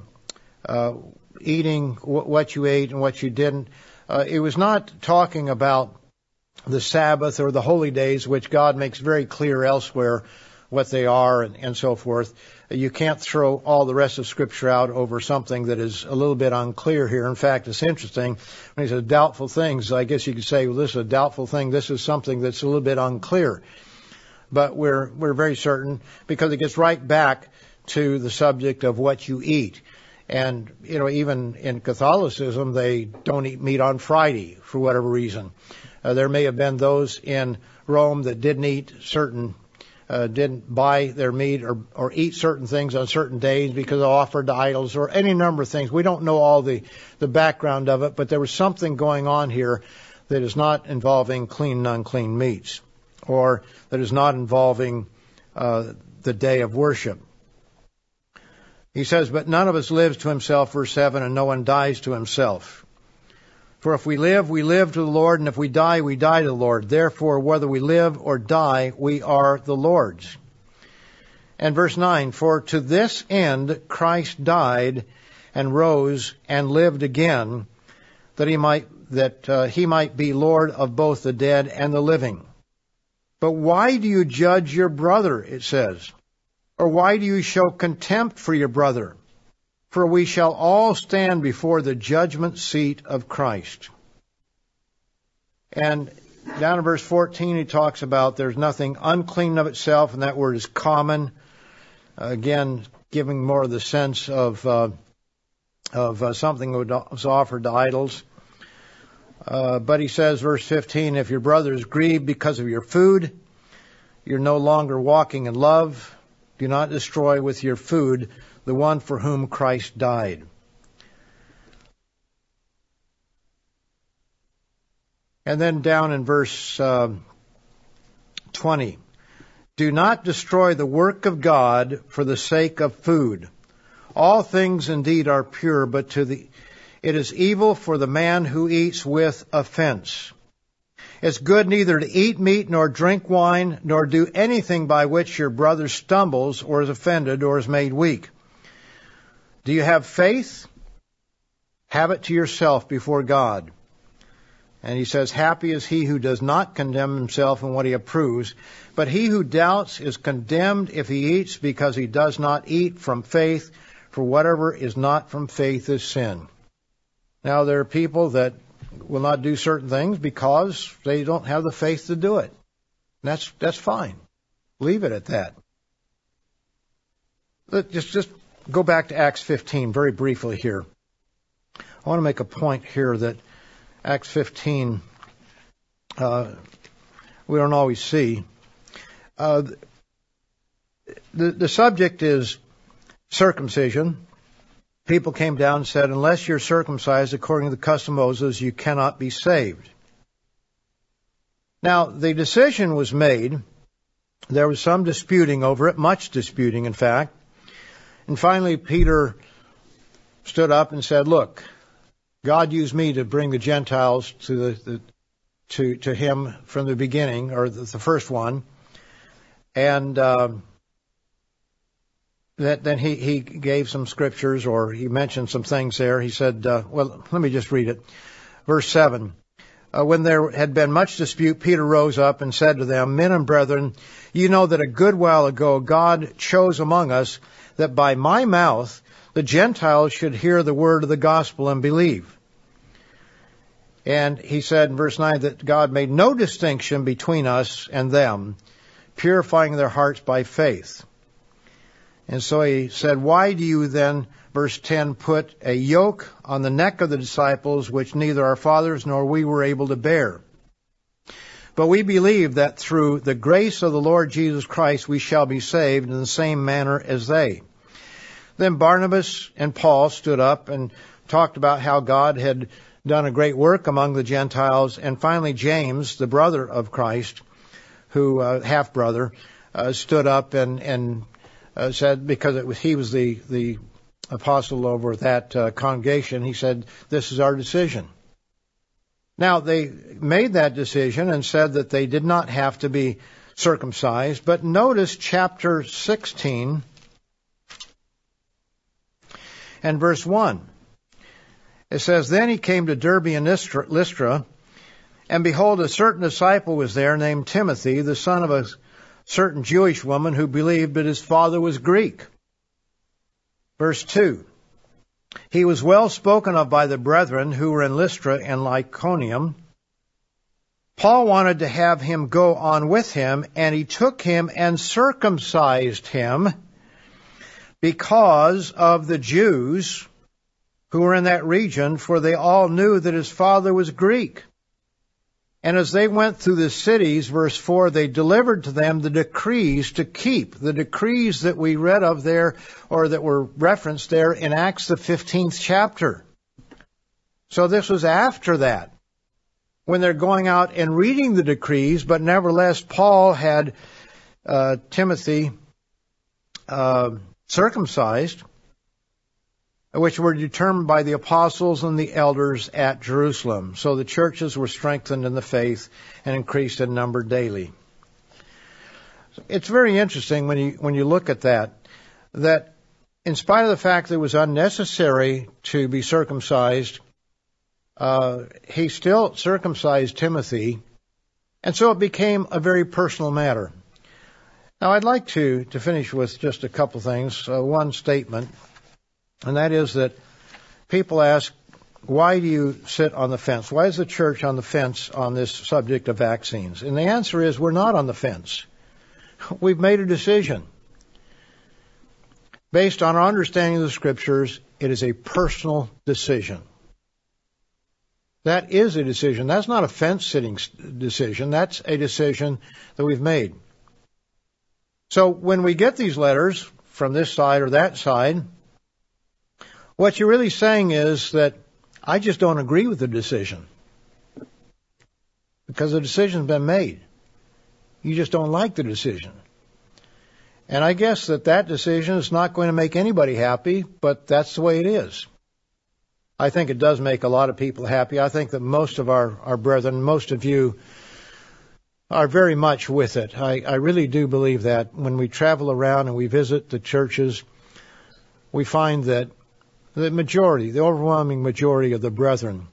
uh, eating w- what you ate and what you didn't. Uh, it was not talking about the Sabbath or the holy days, which God makes very clear elsewhere what they are and, and so forth. You can't throw all the rest of Scripture out over something that is a little bit unclear here. In fact, it's interesting when he says doubtful things. I guess you could say, well, this is a doubtful thing. This is something that's a little bit unclear. But we're we're very certain because it gets right back to the subject of what you eat. And, you know, even in Catholicism, they don't eat meat on Friday for whatever reason. Uh, there may have been those in Rome that didn't eat certain uh, didn't buy their meat or, or eat certain things on certain days because they offered to idols or any number of things. We don't know all the, the background of it, but there was something going on here that is not involving clean and unclean meats or that is not involving uh, the day of worship. He says, but none of us lives to himself, verse 7, and no one dies to himself. For if we live, we live to the Lord, and if we die, we die to the Lord. Therefore, whether we live or die, we are the Lord's. And verse 9, for to this end Christ died and rose and lived again, that he might, that uh, he might be Lord of both the dead and the living. But why do you judge your brother, it says? Or why do you show contempt for your brother? For we shall all stand before the judgment seat of Christ. And down in verse 14, he talks about there's nothing unclean of itself, and that word is common. Again, giving more of the sense of uh, of uh, something that was offered to idols. Uh, but he says, verse 15, if your brother is grieved because of your food, you're no longer walking in love. Do not destroy with your food the one for whom Christ died. And then down in verse uh, 20, do not destroy the work of God for the sake of food. All things indeed are pure, but to the it is evil for the man who eats with offense. It's good neither to eat meat nor drink wine nor do anything by which your brother stumbles or is offended or is made weak. Do you have faith? Have it to yourself before God. And he says, Happy is he who does not condemn himself in what he approves, but he who doubts is condemned if he eats because he does not eat from faith, for whatever is not from faith is sin. Now there are people that will not do certain things because they don't have the faith to do it. And that's that's fine. Leave it at that. Just just go back to Acts 15 very briefly here. I want to make a point here that Acts 15 uh, we don't always see. Uh, the, the subject is circumcision, people came down and said, unless you're circumcised according to the custom of Moses, you cannot be saved. Now, the decision was made. There was some disputing over it, much disputing, in fact. And finally, Peter stood up and said, look, God used me to bring the Gentiles to the, the to, to him from the beginning, or the, the first one. And, um, that, then he, he gave some scriptures or he mentioned some things there. He said, uh, well, let me just read it. Verse 7. Uh, when there had been much dispute, Peter rose up and said to them, Men and brethren, you know that a good while ago God chose among us that by my mouth the Gentiles should hear the word of the gospel and believe. And he said in verse 9 that God made no distinction between us and them, purifying their hearts by faith. And so he said, Why do you then, verse 10, put a yoke on the neck of the disciples which neither our fathers nor we were able to bear? But we believe that through the grace of the Lord Jesus Christ we shall be saved in the same manner as they. Then Barnabas and Paul stood up and talked about how God had done a great work among the Gentiles. And finally, James, the brother of Christ, who, uh, half brother, uh, stood up and, and uh, said because it was he was the the apostle over that uh, congregation. He said, "This is our decision." Now they made that decision and said that they did not have to be circumcised. But notice chapter 16 and verse 1. It says, Then he came to Derbe and Lystra, and behold, a certain disciple was there named Timothy, the son of a certain Jewish woman who believed that his father was Greek. Verse 2. He was well spoken of by the brethren who were in Lystra and Iconium. Paul wanted to have him go on with him, and he took him and circumcised him because of the Jews who were in that region, for they all knew that his father was Greek. And as they went through the cities, verse 4, they delivered to them the decrees to keep, the decrees that we read of there, or that were referenced there in Acts the 15th chapter. So this was after that, when they're going out and reading the decrees, but nevertheless, Paul had uh, Timothy uh, circumcised which were determined by the apostles and the elders at Jerusalem. So the churches were strengthened in the faith and increased in number daily. It's very interesting when you, when you look at that, that in spite of the fact that it was unnecessary to be circumcised, uh, he still circumcised Timothy, and so it became a very personal matter. Now, I'd like to, to finish with just a couple things. Uh, one statement and that is that people ask, why do you sit on the fence? Why is the church on the fence on this subject of vaccines? And the answer is we're not on the fence. We've made a decision. Based on our understanding of the scriptures, it is a personal decision. That is a decision. That's not a fence sitting decision. That's a decision that we've made. So when we get these letters from this side or that side, what you're really saying is that I just don't agree with the decision. Because the decision's been made. You just don't like the decision. And I guess that that decision is not going to make anybody happy, but that's the way it is. I think it does make a lot of people happy. I think that most of our, our brethren, most of you, are very much with it. I, I really do believe that when we travel around and we visit the churches, we find that the majority, the overwhelming majority of the brethren,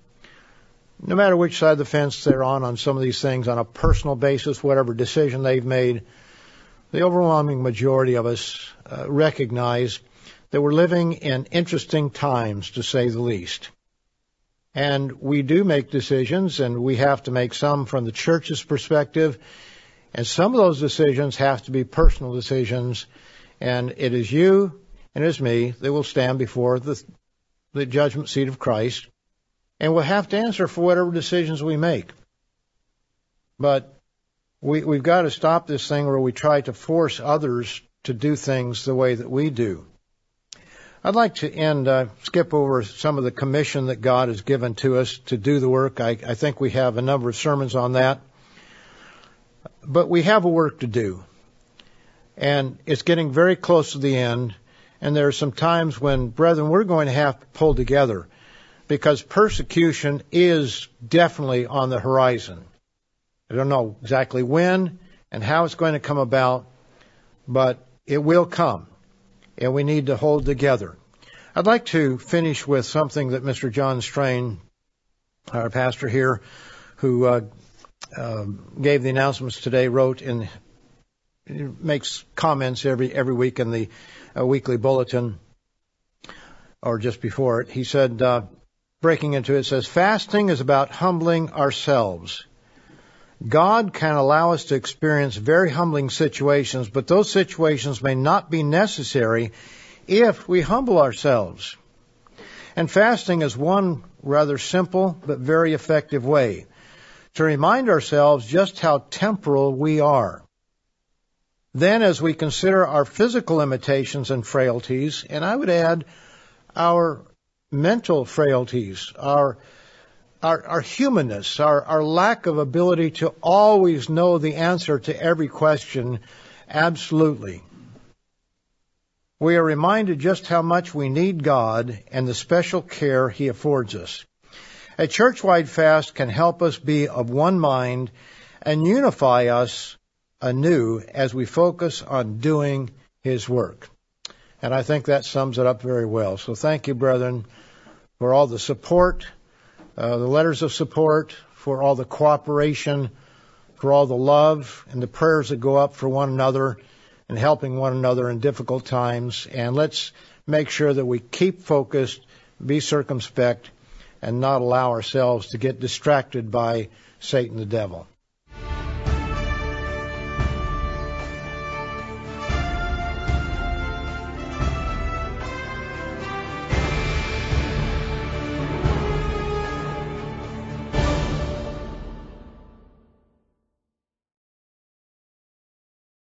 no matter which side of the fence they're on on some of these things, on a personal basis, whatever decision they've made, the overwhelming majority of us uh, recognize that we're living in interesting times, to say the least. And we do make decisions, and we have to make some from the church's perspective, and some of those decisions have to be personal decisions, and it is you and as me they will stand before the, the judgment seat of Christ and will have to answer for whatever decisions we make. But we, we've got to stop this thing where we try to force others to do things the way that we do. I'd like to end, uh, skip over some of the commission that God has given to us to do the work. I, I think we have a number of sermons on that. But we have a work to do. And it's getting very close to the end. And there are some times when, brethren, we're going to have to pull together because persecution is definitely on the horizon. I don't know exactly when and how it's going to come about, but it will come and we need to hold together. I'd like to finish with something that Mr. John Strain, our pastor here, who uh, uh, gave the announcements today, wrote and makes comments every every week in the uh, weekly bulletin, or just before it. He said, uh, breaking into it, says, fasting is about humbling ourselves. God can allow us to experience very humbling situations, but those situations may not be necessary if we humble ourselves. And fasting is one rather simple but very effective way to remind ourselves just how temporal we are. Then as we consider our physical limitations and frailties, and I would add our mental frailties, our our, our humanness, our, our lack of ability to always know the answer to every question absolutely. We are reminded just how much we need God and the special care He affords us. A church-wide fast can help us be of one mind and unify us anew as we focus on doing His work. And I think that sums it up very well. So thank you, brethren, for all the support uh, the letters of support, for all the cooperation, for all the love and the prayers that go up for one another and helping one another in difficult times. And let's make sure that we keep focused, be circumspect, and not allow ourselves to get distracted by Satan the devil.